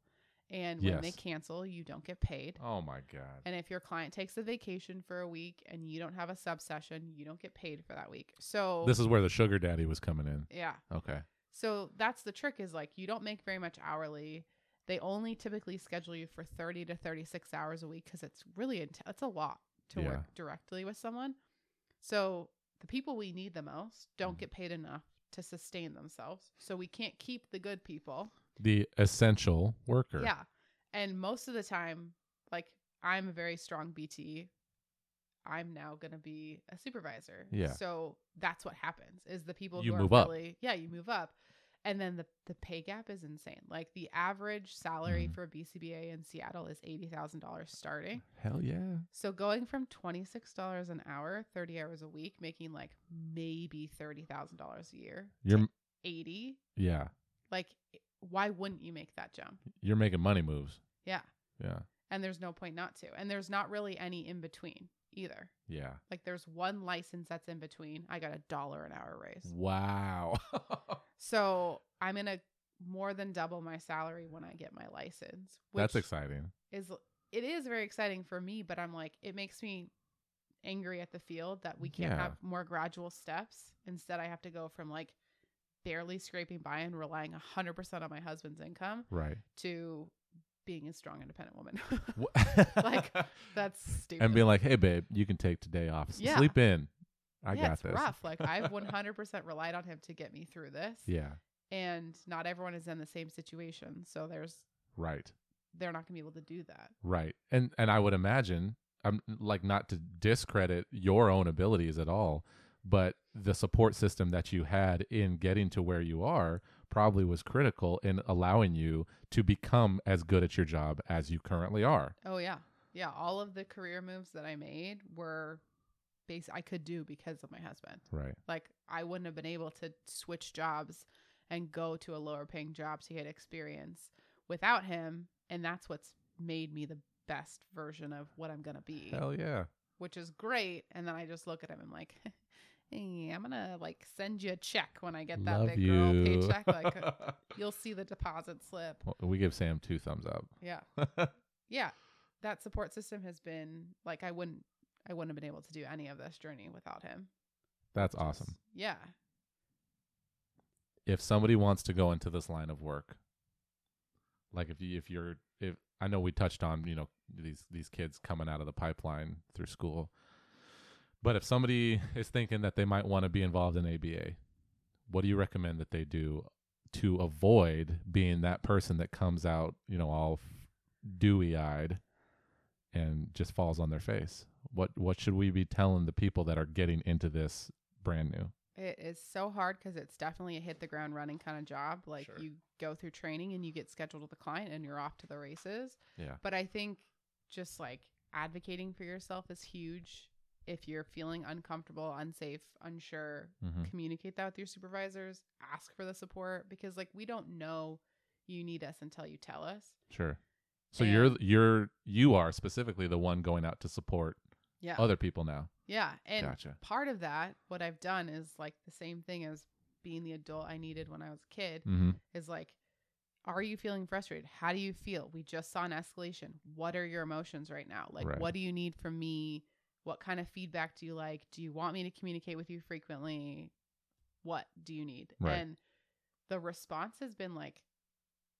Speaker 2: And when they cancel, you don't get paid.
Speaker 1: Oh my God.
Speaker 2: And if your client takes a vacation for a week and you don't have a sub session, you don't get paid for that week. So
Speaker 1: This is where the sugar daddy was coming in.
Speaker 2: yeah.
Speaker 1: Okay.
Speaker 2: So that's the trick is like you don't make very much hourly. They only typically schedule you for 30 to 36 hours a week because it's really, int- it's a lot to
Speaker 1: Yeah.
Speaker 2: work directly with someone. So the people we need the most don't
Speaker 1: Mhm.
Speaker 2: get paid enough to sustain themselves. So we can't keep the good people.
Speaker 1: The essential worker.
Speaker 2: Yeah. And most of the time, like I'm a very strong BT. I'm now going to be a supervisor.
Speaker 1: Yeah.
Speaker 2: So that's what happens is the people
Speaker 1: You
Speaker 2: who
Speaker 1: move
Speaker 2: are
Speaker 1: up.
Speaker 2: yeah, you move up. And then the the pay gap is insane. Like the average salary
Speaker 1: Mhm.
Speaker 2: for a BCBA in Seattle is $80,000 starting.
Speaker 1: Hell yeah.
Speaker 2: So going from $26 an hour, 30 hours a week, making like maybe $30,000 a year,
Speaker 1: You're
Speaker 2: 80,
Speaker 1: yeah.
Speaker 2: like why wouldn't you make that jump?
Speaker 1: You're making money moves.
Speaker 2: Yeah.
Speaker 1: Yeah.
Speaker 2: and there's no point not to. And there's not really any in between either.
Speaker 1: Yeah.
Speaker 2: Like there's one license that's in between. I got a dollar an hour raise.
Speaker 1: Wow. (laughs)
Speaker 2: So I'm gonna more than double my salary when I get my license. Which
Speaker 1: That's exciting.
Speaker 2: is it is very exciting for me, but I'm like it makes me angry at the field that we can't
Speaker 1: Yeah.
Speaker 2: have more gradual steps. Instead I have to go from like barely scraping by and relying 100% on my husband's income
Speaker 1: Right.
Speaker 2: to being a strong independent woman. (laughs) Like, (laughs) That's stupid.
Speaker 1: and being like, "Hey, babe, you can take today off.
Speaker 2: Yeah.
Speaker 1: Sleep in. I
Speaker 2: yeah,
Speaker 1: got
Speaker 2: it's
Speaker 1: this."
Speaker 2: rough. Like I've (laughs) 100% relied on him to get me through this.
Speaker 1: Yeah.
Speaker 2: And not everyone is in the same situation. So there's
Speaker 1: Right.
Speaker 2: they're not going to be able to do that.
Speaker 1: Right. And and I would imagine I'm like not to discredit your own abilities at all, but the support system that you had in getting to where you are probably was critical in allowing you to become as good at your job as you currently are.
Speaker 2: Oh yeah. Yeah, all of the career moves that I made were base I could do because of my husband.
Speaker 1: Right.
Speaker 2: Like I wouldn't have been able to switch jobs and go to a lower paying job to get experience without him, and that's what's made me the best version of what I'm going to be.
Speaker 1: Hell yeah.
Speaker 2: which is great. And then I just look at him and like, (laughs) hey, I'm gonna like send you a check when I get that
Speaker 1: Love
Speaker 2: big
Speaker 1: you.
Speaker 2: girl paycheck. Like uh, (laughs) you'll see the deposit slip.
Speaker 1: Well, we give Sam two thumbs up.
Speaker 2: Yeah, (laughs) yeah. That support system has been like I wouldn't I wouldn't have been able to do any of this journey without him.
Speaker 1: That's awesome.
Speaker 2: Yeah.
Speaker 1: if somebody wants to go into this line of work like if you if you're if i know we touched on you know these these kids coming out of the pipeline through school but if somebody is thinking that they might want to be involved in aba what do you recommend that they do to avoid being that person that comes out you know all dewy eyed and just falls on their face what what should we be telling the people that are getting into this brand new
Speaker 2: It is so hard because it's definitely a hit the ground running kind of job. Like
Speaker 1: Sure.
Speaker 2: you go through training and you get scheduled with the client and you're off to the races.
Speaker 1: yeah
Speaker 2: But I think just like advocating for yourself is huge. If you're feeling uncomfortable, unsafe, unsure,
Speaker 1: hmm
Speaker 2: communicate that with your supervisors, ask for the support because like we don't know you need us until you tell us.
Speaker 1: Sure. So you're you're you are specifically the one going out to support
Speaker 2: Yeah.
Speaker 1: other people now.
Speaker 2: yeah. And
Speaker 1: gotcha.
Speaker 2: part of that, what I've done is like the same thing as being the adult I needed when I was a kid
Speaker 1: Mm-hmm.
Speaker 2: is like, are you feeling frustrated? How do you feel? We just saw an escalation. What are your emotions right now? Like,
Speaker 1: Right.
Speaker 2: what do you need from me? What kind of feedback do you like? Do you want me to communicate with you frequently? What do you need?
Speaker 1: Right.
Speaker 2: And the response has been like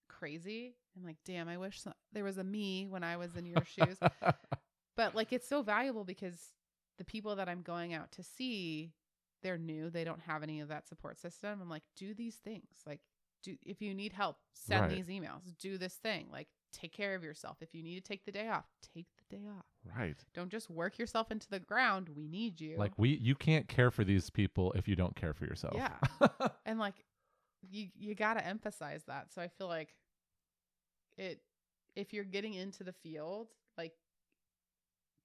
Speaker 2: crazy. I'm like, damn, I wish so- there was a me when I was in your shoes. (laughs) But like, it's so valuable because the people that I'm going out to see, they're new. They don't have any of that support system. I'm like, do these things. Like, do if you need help, send
Speaker 1: Right.
Speaker 2: these emails. Do this thing. Like, take care of yourself. If you need to take the day off, take the day off.
Speaker 1: right.
Speaker 2: Don't just work yourself into the ground. We need you.
Speaker 1: Like we you can't care for these people if you don't care for yourself.
Speaker 2: Yeah. (laughs) and like you you got to emphasize that. So I feel like it if you're getting into the field, like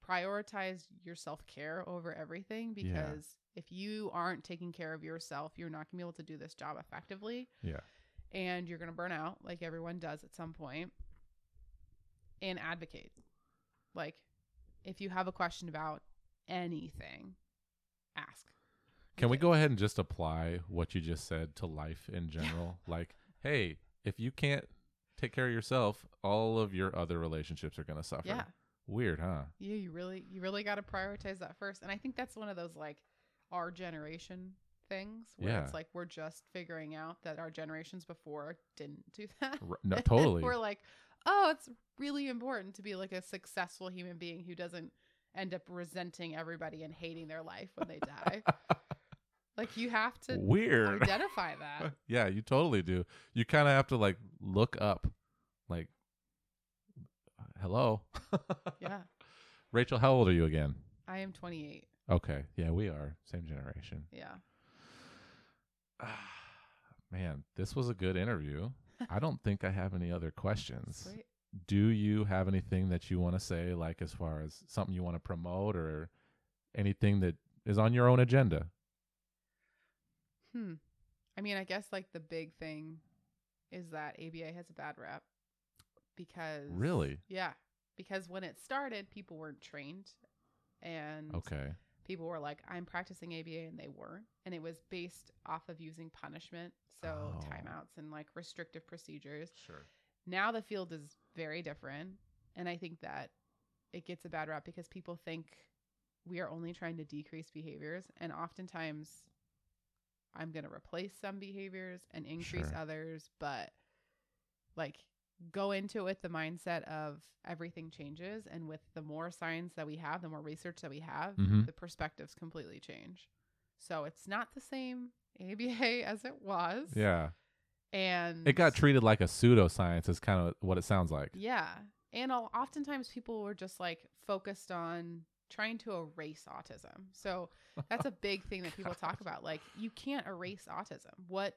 Speaker 2: prioritize your self-care over everything because
Speaker 1: Yeah.
Speaker 2: if you aren't taking care of yourself, you're not going to be able to do this job effectively
Speaker 1: yeah.
Speaker 2: and you're going to burn out like everyone does at some point. point and advocate like if you have a question about anything, ask.
Speaker 1: Can we go ahead and just apply what you just said to life in general? like, hey, if you can't take care of yourself, all of your other relationships are going to suffer.
Speaker 2: Yeah.
Speaker 1: Weird, huh?
Speaker 2: Yeah, you really you really got to prioritize that first. And I think that's one of those like our generation things where
Speaker 1: Yeah.
Speaker 2: it's like we're just figuring out that our generations before didn't do (laughs) that.
Speaker 1: No, totally. (laughs)
Speaker 2: we're like, "Oh, it's really important to be like a successful human being who doesn't end up resenting everybody and hating their life when they die." (laughs) like you have to
Speaker 1: Weird.
Speaker 2: identify that.
Speaker 1: yeah, you totally do. You kind of have to like look up, like, hello. (laughs)
Speaker 2: Yeah.
Speaker 1: Rachel, how old are you again?
Speaker 2: I am 28.
Speaker 1: Okay. Yeah, we are. Same generation.
Speaker 2: Yeah. (sighs)
Speaker 1: Man, this was a good interview. I don't think I have any other questions.
Speaker 2: Sweet.
Speaker 1: Do you have anything that you want to say, like as far as something you want to promote or anything that is on your own agenda?
Speaker 2: Hmm. I mean, I guess like the big thing is that ABA has a bad rap because
Speaker 1: Really?
Speaker 2: Yeah, because when it started, people weren't trained, and
Speaker 1: Okay.
Speaker 2: people were like, "I'm practicing ABA," and they weren't, and it was based off of using punishment, so
Speaker 1: Oh.
Speaker 2: timeouts and like restrictive procedures.
Speaker 1: Sure.
Speaker 2: Now the field is very different, and I think that it gets a bad rap because people think we are only trying to decrease behaviors, and oftentimes I'm going to replace some behaviors and increase
Speaker 1: Sure.
Speaker 2: others, but like go into it with the mindset of everything changes and with the more science that we have, the more research that we have,
Speaker 1: Mhm.
Speaker 2: the perspectives completely change. So it's not the same (laughs) ABA as it was.
Speaker 1: Yeah.
Speaker 2: And
Speaker 1: It got treated like a pseudoscience, is kind of what it sounds like.
Speaker 2: yeah. And al- oftentimes people were just like focused on trying to erase autism. So that's a (laughs) big thing that people talk about. Like, you can't erase autism. What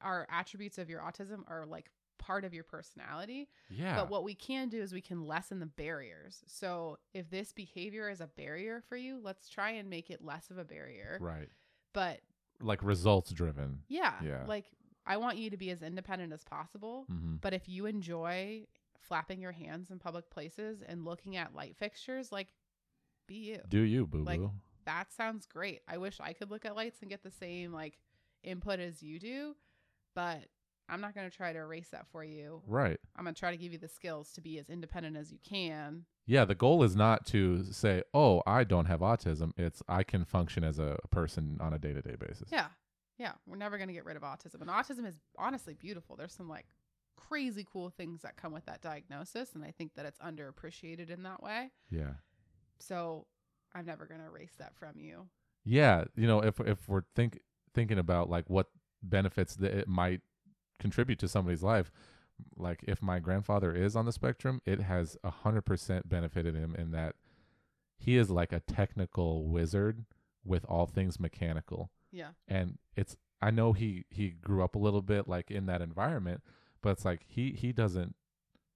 Speaker 2: are attributes of your autism are like part of your personality.
Speaker 1: Yeah.
Speaker 2: But what we can do is we can lessen the barriers. So if this behavior is a barrier for you, let's try and make it less of a barrier.
Speaker 1: right.
Speaker 2: But
Speaker 1: Like results driven.
Speaker 2: yeah,
Speaker 1: Yeah.
Speaker 2: like I want you to be as independent as possible.
Speaker 1: hmm
Speaker 2: But if you enjoy flapping your hands in public places and looking at light fixtures, like be you.
Speaker 1: Do you, boo
Speaker 2: Like- That sounds great. I wish I could look at lights and get the same like input as you do, but I'm not going to try to erase that for you.
Speaker 1: right.
Speaker 2: I'm going to try to give you the skills to be as independent as you can.
Speaker 1: Yeah, the goal is not to say, "Oh, I don't have autism." It's I can function as a person on a day-to-day basis.
Speaker 2: Yeah. Yeah, we're never going to get rid of autism. And autism is honestly beautiful. There's some like crazy cool things that come with that diagnosis and I think that it's underappreciated in that way.
Speaker 1: Yeah.
Speaker 2: So I'm never going to erase that from you.
Speaker 1: Yeah, you know, if if we're think thinking about like what benefits that it might contribute to somebody's life, like if my grandfather is on the spectrum, it has a hundred percent benefited him in that he is like a technical wizard with all things mechanical.
Speaker 2: Yeah.
Speaker 1: and it's I know he he grew up a little bit like in that environment, but it's like he he doesn't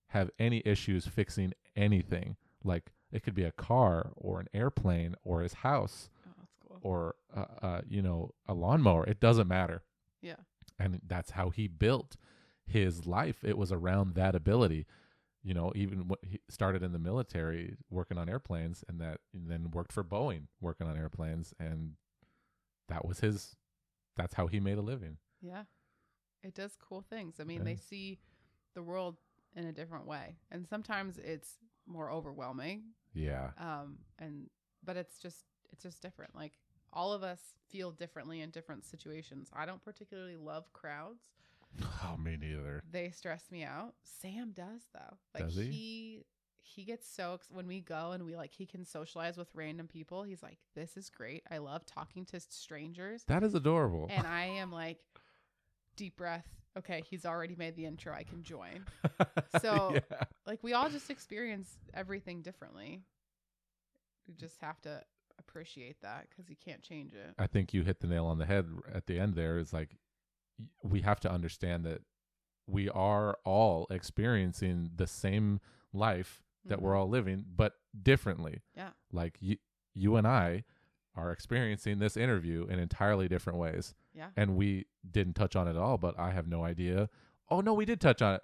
Speaker 1: have any issues fixing anything. Like it could be a car or an airplane or his house
Speaker 2: Oh, that's cool.
Speaker 1: or uh, uh you know a lawnmower. It doesn't matter.
Speaker 2: Yeah.
Speaker 1: And that's how he built his life. It was around that ability. You know, even when he started in the military working on airplanes, and that and then worked for Boeing working on airplanes, and that was his. That's how he made a living.
Speaker 2: Yeah. It does cool things. I mean, they see the world in a different way. And sometimes it's more overwhelming.
Speaker 1: Yeah,
Speaker 2: Um and but it's just it's just different. Like all of us feel differently in different situations. I don't particularly love crowds. (laughs)
Speaker 1: oh, me neither.
Speaker 2: They stress me out. Sam does though. Like
Speaker 1: Does he?
Speaker 2: he he gets so ex- when we go and we like he can socialize with random people. He's like, "This is great. I love talking to strangers."
Speaker 1: That is adorable.
Speaker 2: and I am like, deep breath. Okay, he's already made the intro. I can join. (laughs) So-
Speaker 1: yeah.
Speaker 2: Like we all just experience everything differently. We just have to appreciate that because you can't change it.
Speaker 1: I think you hit the nail on the head at the end there is like we have to understand that we are all experiencing the same life that we're
Speaker 2: Mhm.
Speaker 1: all living but differently.
Speaker 2: Yeah.
Speaker 1: Like you you and I are experiencing this interview in entirely different ways.
Speaker 2: Yeah.
Speaker 1: And we didn't touch on it at all, but I have no idea. Oh no, we did touch on it.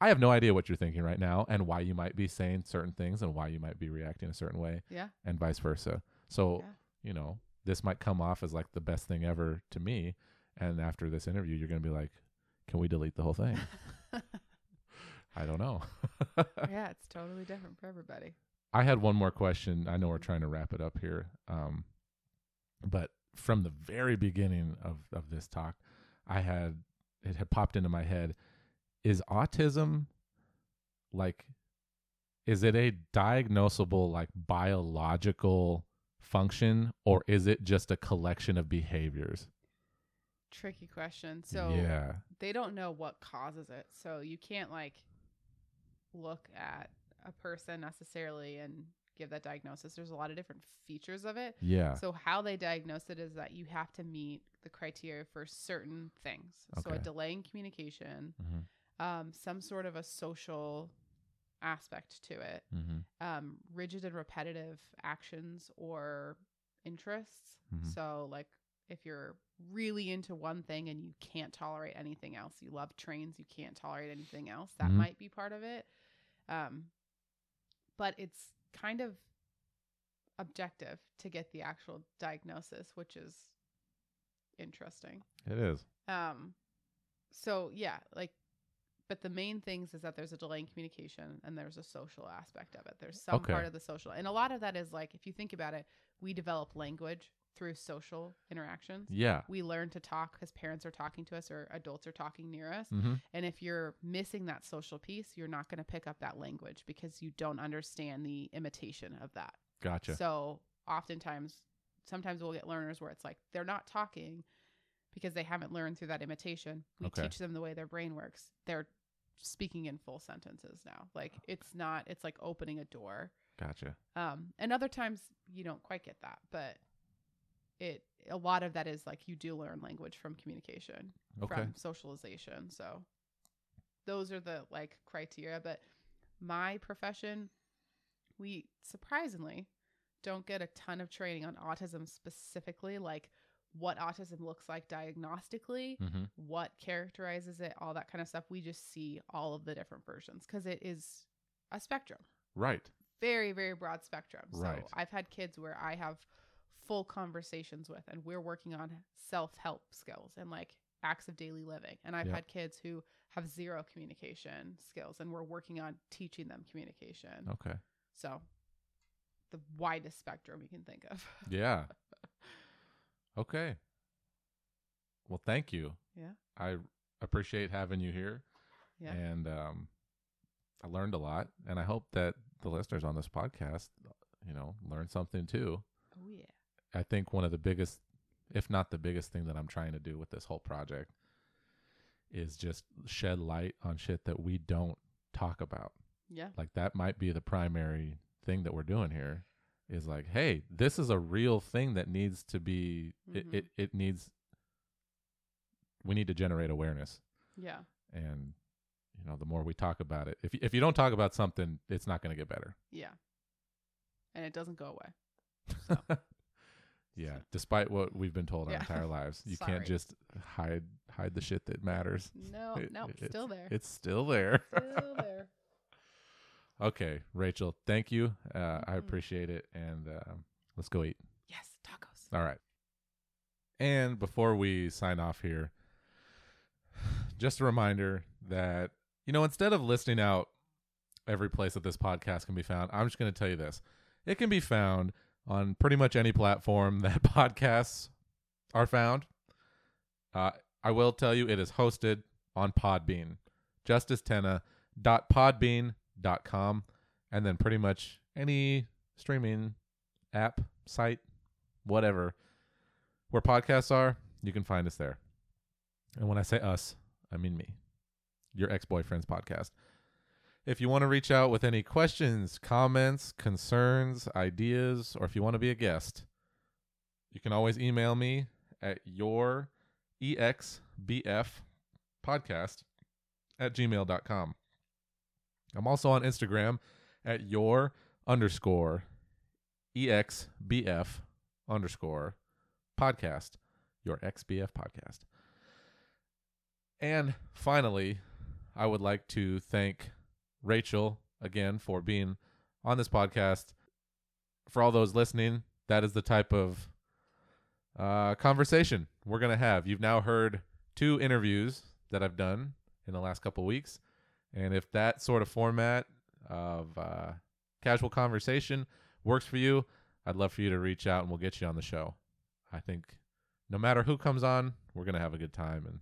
Speaker 1: I have no idea what you're thinking right now and why you might be saying certain things and why you might be reacting a certain way
Speaker 2: Yeah.
Speaker 1: and vice versa. So,
Speaker 2: Yeah.
Speaker 1: you know, this might come off as like the best thing ever to me. And after this interview, you're going to be like, can we delete the whole thing? (laughs) I don't know. (laughs)
Speaker 2: yeah, it's totally different for everybody.
Speaker 1: I had one more question. I know we're trying to wrap it up here. Um, but from the very beginning of, of this talk, I had it had popped into my head. Is autism like is it a diagnosable like biological function or is it just a collection of behaviors?
Speaker 2: Tricky question. So
Speaker 1: yeah.
Speaker 2: they don't know what causes it. So you can't like look at a person necessarily and give that diagnosis. There's a lot of different features of it.
Speaker 1: Yeah.
Speaker 2: So how they diagnose it is that you have to meet the criteria for certain things. So a delay in communication,
Speaker 1: Mhm.
Speaker 2: um, some sort of a social aspect to it,
Speaker 1: Mhm.
Speaker 2: um, rigid and repetitive actions or interests.
Speaker 1: Mhm.
Speaker 2: So like if you're really into one thing and you can't tolerate anything else, you love trains, you can't tolerate anything else, that
Speaker 1: Mhm.
Speaker 2: might be part of it. Um, but it's kind of objective to get the actual diagnosis, which is interesting.
Speaker 1: It is.
Speaker 2: Um, so yeah, like, but the main things is that there's a delay in communication and there's a social aspect of it. There's some
Speaker 1: Okay.
Speaker 2: part of the social, and a lot of that is like, if you think about it, we develop language through social interactions.
Speaker 1: Yeah.
Speaker 2: We learn to talk because parents are talking to us or adults are talking near us.
Speaker 1: Mm-hmm.
Speaker 2: And if you're missing that social piece, you're not going to pick up that language because you don't understand the imitation of that.
Speaker 1: Gotcha.
Speaker 2: So oftentimes, sometimes we'll get learners where it's like they're not talking because they haven't learned through that imitation. We
Speaker 1: Okay.
Speaker 2: teach them the way their brain works. They're speaking in full sentences now. Like it's not. It's like opening a door.
Speaker 1: gotcha.
Speaker 2: Um, and other times you don't quite get that, but it a lot of that is like you do learn language from communication,
Speaker 1: Okay.
Speaker 2: from socialization. So those are the like criteria. But my profession, we surprisingly don't get a ton of training on autism specifically, like what autism looks like diagnostically,
Speaker 1: Mm-hmm.
Speaker 2: what characterizes it, all that kind of stuff. We just see all of the different versions because it is a spectrum
Speaker 1: Right.
Speaker 2: very very broad spectrum
Speaker 1: Right.
Speaker 2: so i've had kids where i have full conversations with and we're working on self-help skills and like acts of daily living and i've had kids who have zero communication skills and we're working on teaching them communication
Speaker 1: Okay.
Speaker 2: so the widest spectrum you can think of
Speaker 1: Yeah. (laughs) Okay. Well, thank you.
Speaker 2: Yeah.
Speaker 1: I appreciate having you here.
Speaker 2: Yeah.
Speaker 1: And um I learned a lot and I hope that the listeners on this podcast, you know, learn something too.
Speaker 2: oh yeah
Speaker 1: I think one of the biggest if not the biggest thing that I'm trying to do with this whole project is just shed light on shit that we don't talk about.
Speaker 2: yeah
Speaker 1: like that might be the primary thing that we're doing here is like hey this is a real thing that needs to be it,
Speaker 2: Mhm.
Speaker 1: it it needs we need to generate awareness.
Speaker 2: Yeah.
Speaker 1: And you know the more we talk about it if if you don't talk about something it's not going to get better.
Speaker 2: Yeah. And it doesn't go away. (laughs)
Speaker 1: Yeah
Speaker 2: So-
Speaker 1: despite what we've been told our
Speaker 2: Yeah.
Speaker 1: entire lives you
Speaker 2: Sorry.
Speaker 1: can't just hide hide the shit that matters.
Speaker 2: No
Speaker 1: It-
Speaker 2: no
Speaker 1: it's-
Speaker 2: still there.
Speaker 1: it's still there.
Speaker 2: Still there
Speaker 1: okay rachel thank you uh, i
Speaker 2: Mhm.
Speaker 1: appreciate it and um, let's go eat
Speaker 2: yes tacos
Speaker 1: All right. And before we sign off here, just a reminder that, you know, instead of listing out every place that this podcast can be found, I'm just going to tell you this. It can be found on pretty much any platform (laughs) that podcasts are found. Uh, I will tell you it is hosted on Podbean. Justice Tenna dot Podbean, justicetenna.podbean.com, and then pretty much any streaming app, site, whatever, where podcasts are, you can find us there. And when I say us, I mean me, your ex boyfriend's podcast. If you want to reach out with any questions, comments, concerns, ideas, or if you want to be a guest, you can always email me at your exbf podcast at gmail.com. I'm also on Instagram at your underscore exbf underscore podcast, your XBF podcast. And finally, I would like to thank Rachel again for being on this podcast. For all those listening, that is the type of uh, conversation we're gonna have. You've now heard two interviews that I've done in the last couple weeks, and if that sort of format of uh, casual conversation works for you, I'd love for you to reach out and we'll get you on the show. I think no matter who comes on, we're gonna have a good time and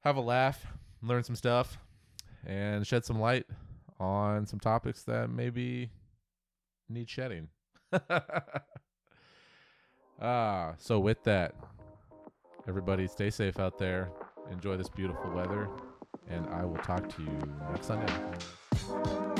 Speaker 1: have a laugh, learn some stuff, and shed some light on some topics that maybe need shedding. (laughs) ah, so with that, everybody stay safe out there. Enjoy this beautiful weather, and I will talk to you next Sunday.